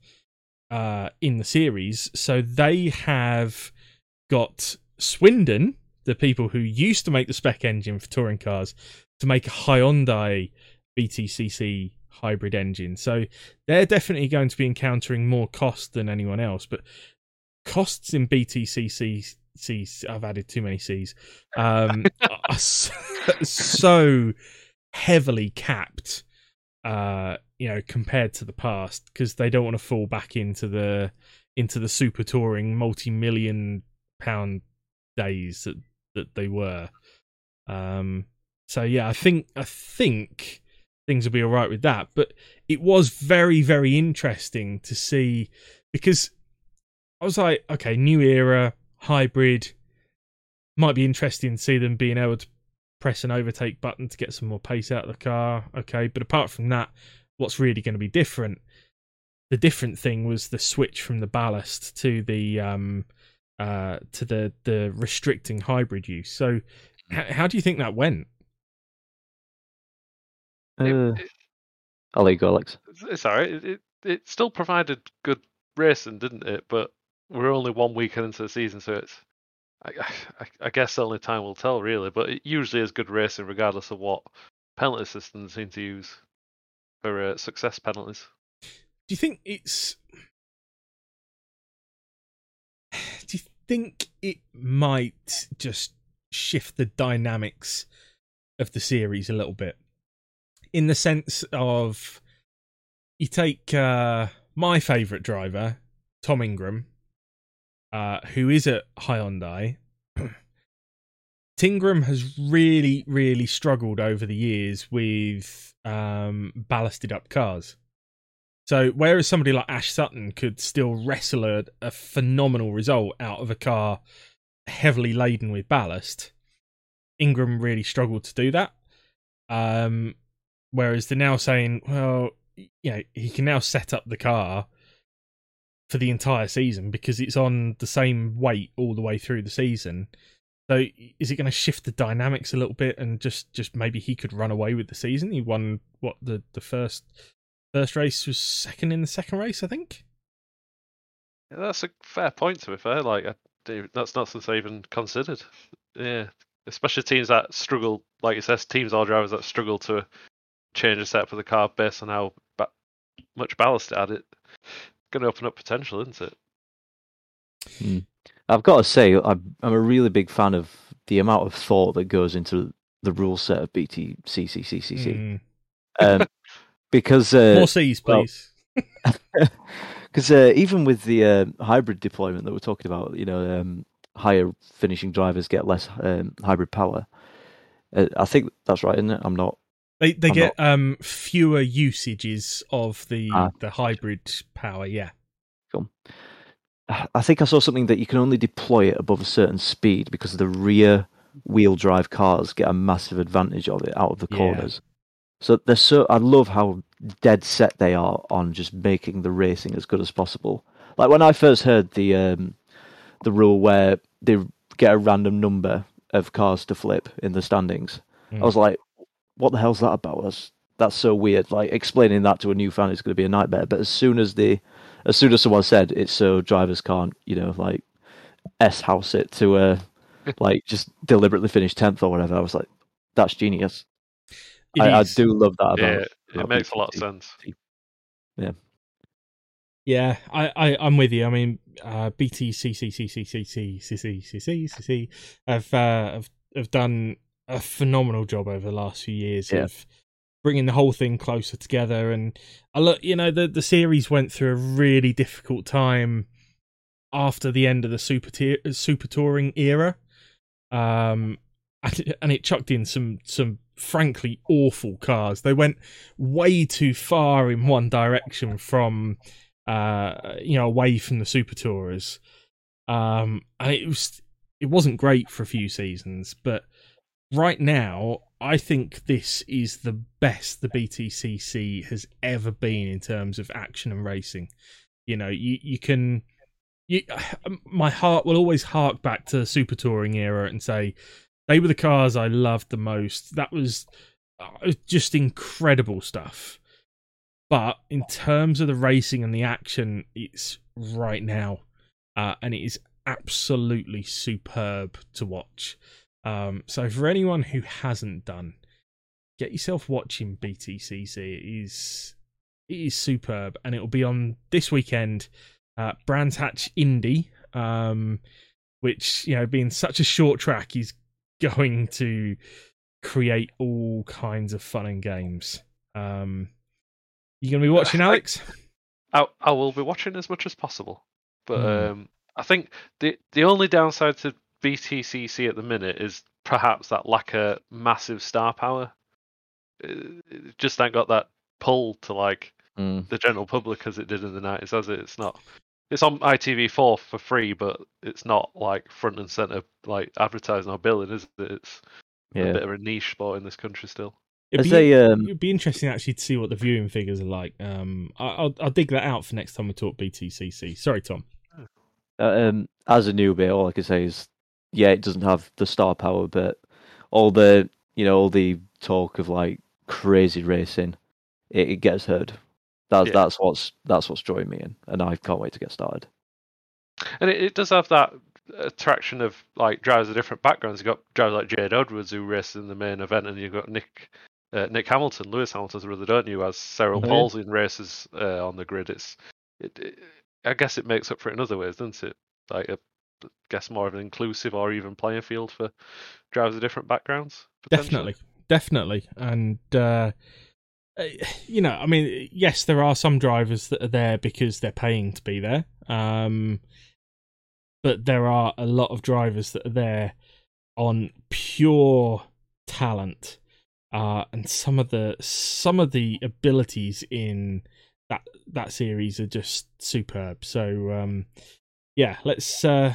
uh, in the series, so they have got Swindon, the people who used to make the spec engine for touring cars, to make a Hyundai BTCC hybrid engine. So they're definitely going to be encountering more cost than anyone else, but costs in BTCC. C's, I've added too many C's. Um, are so, so heavily capped uh you know compared to the past because they don't want to fall back into the into the super touring multi-million pound days that that they were um so yeah i think i think things will be all right with that but it was very very interesting to see because i was like okay new era hybrid might be interesting to see them being able to press an overtake button to get some more pace out of the car. Okay, but apart from that, what's really going to be different? The different thing was the switch from the ballast to the um uh to the the restricting hybrid use. So, h- how do you think that went? It- Uh, it- I'll let you go, Alex. it's, it's alright. It, it it still provided good racing, didn't it? But we're only one weekend into the season, so it's. I, I, I guess only time will tell, really. But it usually is good racing, regardless of what penalty systems seem to use for uh, success penalties. Do you think it's? Do you think it might just shift the dynamics of the series a little bit, in the sense of you take uh, my favorite driver, Tom Ingram, uh, who is at Hyundai. Tingram has really, really struggled over the years with um, ballasted up cars. So whereas somebody like Ash Sutton could still wrestle a, a phenomenal result out of a car heavily laden with ballast, Ingram really struggled to do that. Um, whereas they're now saying, well, you know, he can now set up the car for the entire season because it's on the same weight all the way through the season. So is it going to shift the dynamics a little bit and just just maybe he could run away with the season? He won what the the first first race was second in the second race, I think. Yeah, that's a fair point. To be fair, like I, that's not something I even considered. Yeah, especially teams that struggle, like it says, teams or drivers that struggle to change the setup of the car based on how ba- much ballast it had. It going to open up potential, isn't it? I've got to say, I'm, I'm a really big fan of the amount of thought that goes into the rule set of BTCCCCC. Mm. Um, because uh, More C's, please. because uh, even with the uh, hybrid deployment that we're talking about, you know, um, higher finishing drivers get less um, hybrid power. Uh, I think that's right, isn't it? I'm not. They they I'm get um fewer usages of the Ah. the hybrid power. Yeah. I think I saw something that you can only deploy it above a certain speed because the rear wheel drive cars get a massive advantage of it out of the Yeah. corners. So they're so. I love how dead set they are on just making the racing as good as possible. Like when I first heard the um, the rule where they get a random number of cars to flip in the standings, Mm. I was like, "What the hell's that about?" That's that's so weird. Like explaining that to a new fan is going to be a nightmare. But as soon as the as soon as someone said it's so drivers can't, you know, like s house it to a like just deliberately finish tenth or whatever, I was like, "That's genius." I, I do love that yeah, about. it about makes a lot of sense. Yeah, I, I I'm with you. I mean, uh, BTCCCCCCCCCCC have uh, have have done a phenomenal job over the last few years Yeah. of bringing the whole thing closer together. And I look, you know, the the series went through a really difficult time after the end of the super tier, super touring era, um, and, and it chucked in some some frankly awful cars. They went way too far in one direction from, uh, you know, away from the super tourers, um, and it was it wasn't great for a few seasons, but right now I think this is the best the BTCC has ever been in terms of action and racing. You know, you you can you, my heart will always hark back to the super touring era and say they were the cars I loved the most. That was uh, just incredible stuff. But in terms of the racing and the action, it's right now, uh, and it is absolutely superb to watch. Um, so for anyone who hasn't done, get yourself watching BTCC. It is it is superb, and it will be on this weekend. Uh, Brands Hatch Indy, um, which you know, being such a short track, is going to create all kinds of fun and games. Um, you gonna be watching, Alex? I, I will be watching as much as possible, but mm. um, I think the the only downside to BTCC at the minute is perhaps that lack of massive star power. It just ain't got that pull to like mm. the general public as it did in the nineties, has it? It's not. It's on ITV4 for free, but it's not like front and center like advertising or billing, is it? It's yeah. a bit of a niche sport in this country still. It'd be, um... it'd be interesting actually to see what the viewing figures are like. Um, I'll I'll dig that out for next time we talk BTCC. Sorry, Tom. Uh, um, as a newbie, all I can say is, yeah, it doesn't have the star power, but all the you know all the talk of like crazy racing, it, it gets heard. That's yeah. that's what's that's what's drawing me in, and I can't wait to get started. And it, it does have that attraction of like drivers of different backgrounds. You've got drivers like Jade Edwards who races in the main event, and you've got Nick uh, Nick Hamilton, Lewis Hamilton's brother, don't you? As Cyril mm-hmm. Pauls in races uh, on the grid. It's it, it, I guess it makes up for it in other ways, doesn't it? Like a Guess more of an inclusive or even playing field for drivers of different backgrounds. Definitely, definitely, and uh, uh, you know, I mean, yes, there are some drivers that are there because they're paying to be there, um, but there are a lot of drivers that are there on pure talent, uh, and some of the some of the abilities in that that series are just superb. So, um, yeah, let's uh,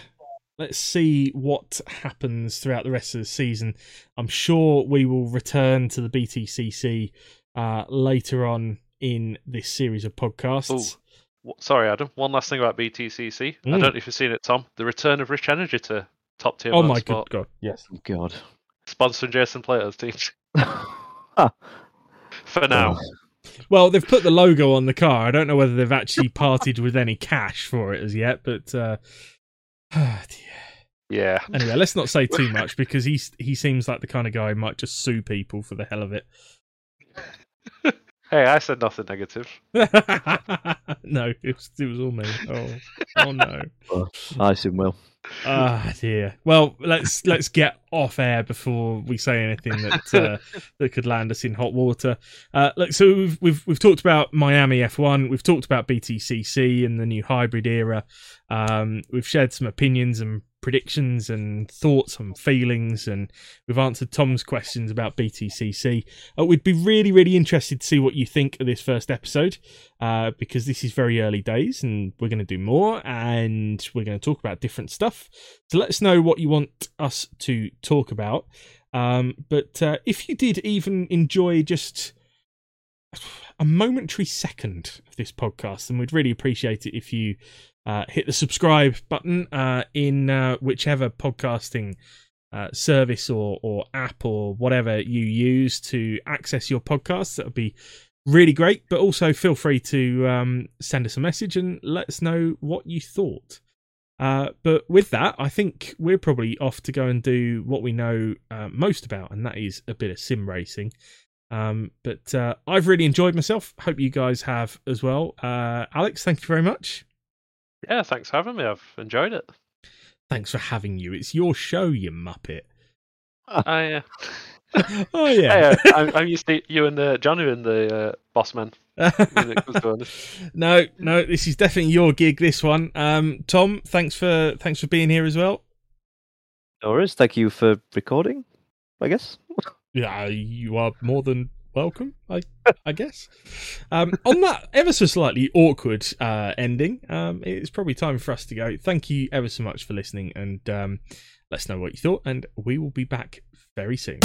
let's see what happens throughout the rest of the season. I'm sure we will return to the BTCC uh, later on in this series of podcasts. Ooh. Sorry, Adam. One last thing about BTCC. Mm. I don't know if you've seen it, Tom. The return of Rich Energy to top tier. Oh my god, god, yes, oh, God. Sponsoring Jason Plato's team. For now. Well, they've put the logo on the car. I don't know whether they've actually parted with any cash for it as yet, but uh, oh yeah. Anyway, let's not say too much because he he seems like the kind of guy who might just sue people for the hell of it. Hey, I said nothing negative. no, it was, it was all me. Oh, oh no. Well, I assume will. Ah dear. Well, let's let's get off air before we say anything that uh, that could land us in hot water. Uh, look, so we've we've we've talked about Miami F1. We've talked about BTCC and the new hybrid era. Um, we've shared some opinions and predictions and thoughts and feelings, and we've answered Tom's questions about BTCC. Uh, we'd be really, really interested to see what you think of this first episode, uh, because this is very early days, and we're going to do more, and we're going to talk about different stuff. So let us know what you want us to talk about. Um, but uh, if you did even enjoy just a momentary second of this podcast, then we'd really appreciate it if you uh, hit the subscribe button uh, in uh, whichever podcasting uh, service or, or app or whatever you use to access your podcasts. That would be really great. But also feel free to um, send us a message and let us know what you thought. Uh, but with that, I think we're probably off to go and do what we know most about, and that is a bit of sim racing. Um, but I've really enjoyed myself. Hope you guys have as well. Alex, thank you very much. Yeah, thanks for having me. I've enjoyed it. Thanks for having you. It's your show, you muppet. I, uh, oh yeah. Hey, uh, I'm, I'm used to you and the Johnny and the uh, boss man. when it comes to this. no, no, this is definitely your gig. This one, um, Tom. Thanks for thanks for being here as well. Doris. Thank you for recording. I guess. Yeah, you are more than welcome. I I guess. Um, on that ever so slightly awkward uh, ending, um, it's probably time for us to go. Thank you ever so much for listening, and um, let us know what you thought. And we will be back very soon.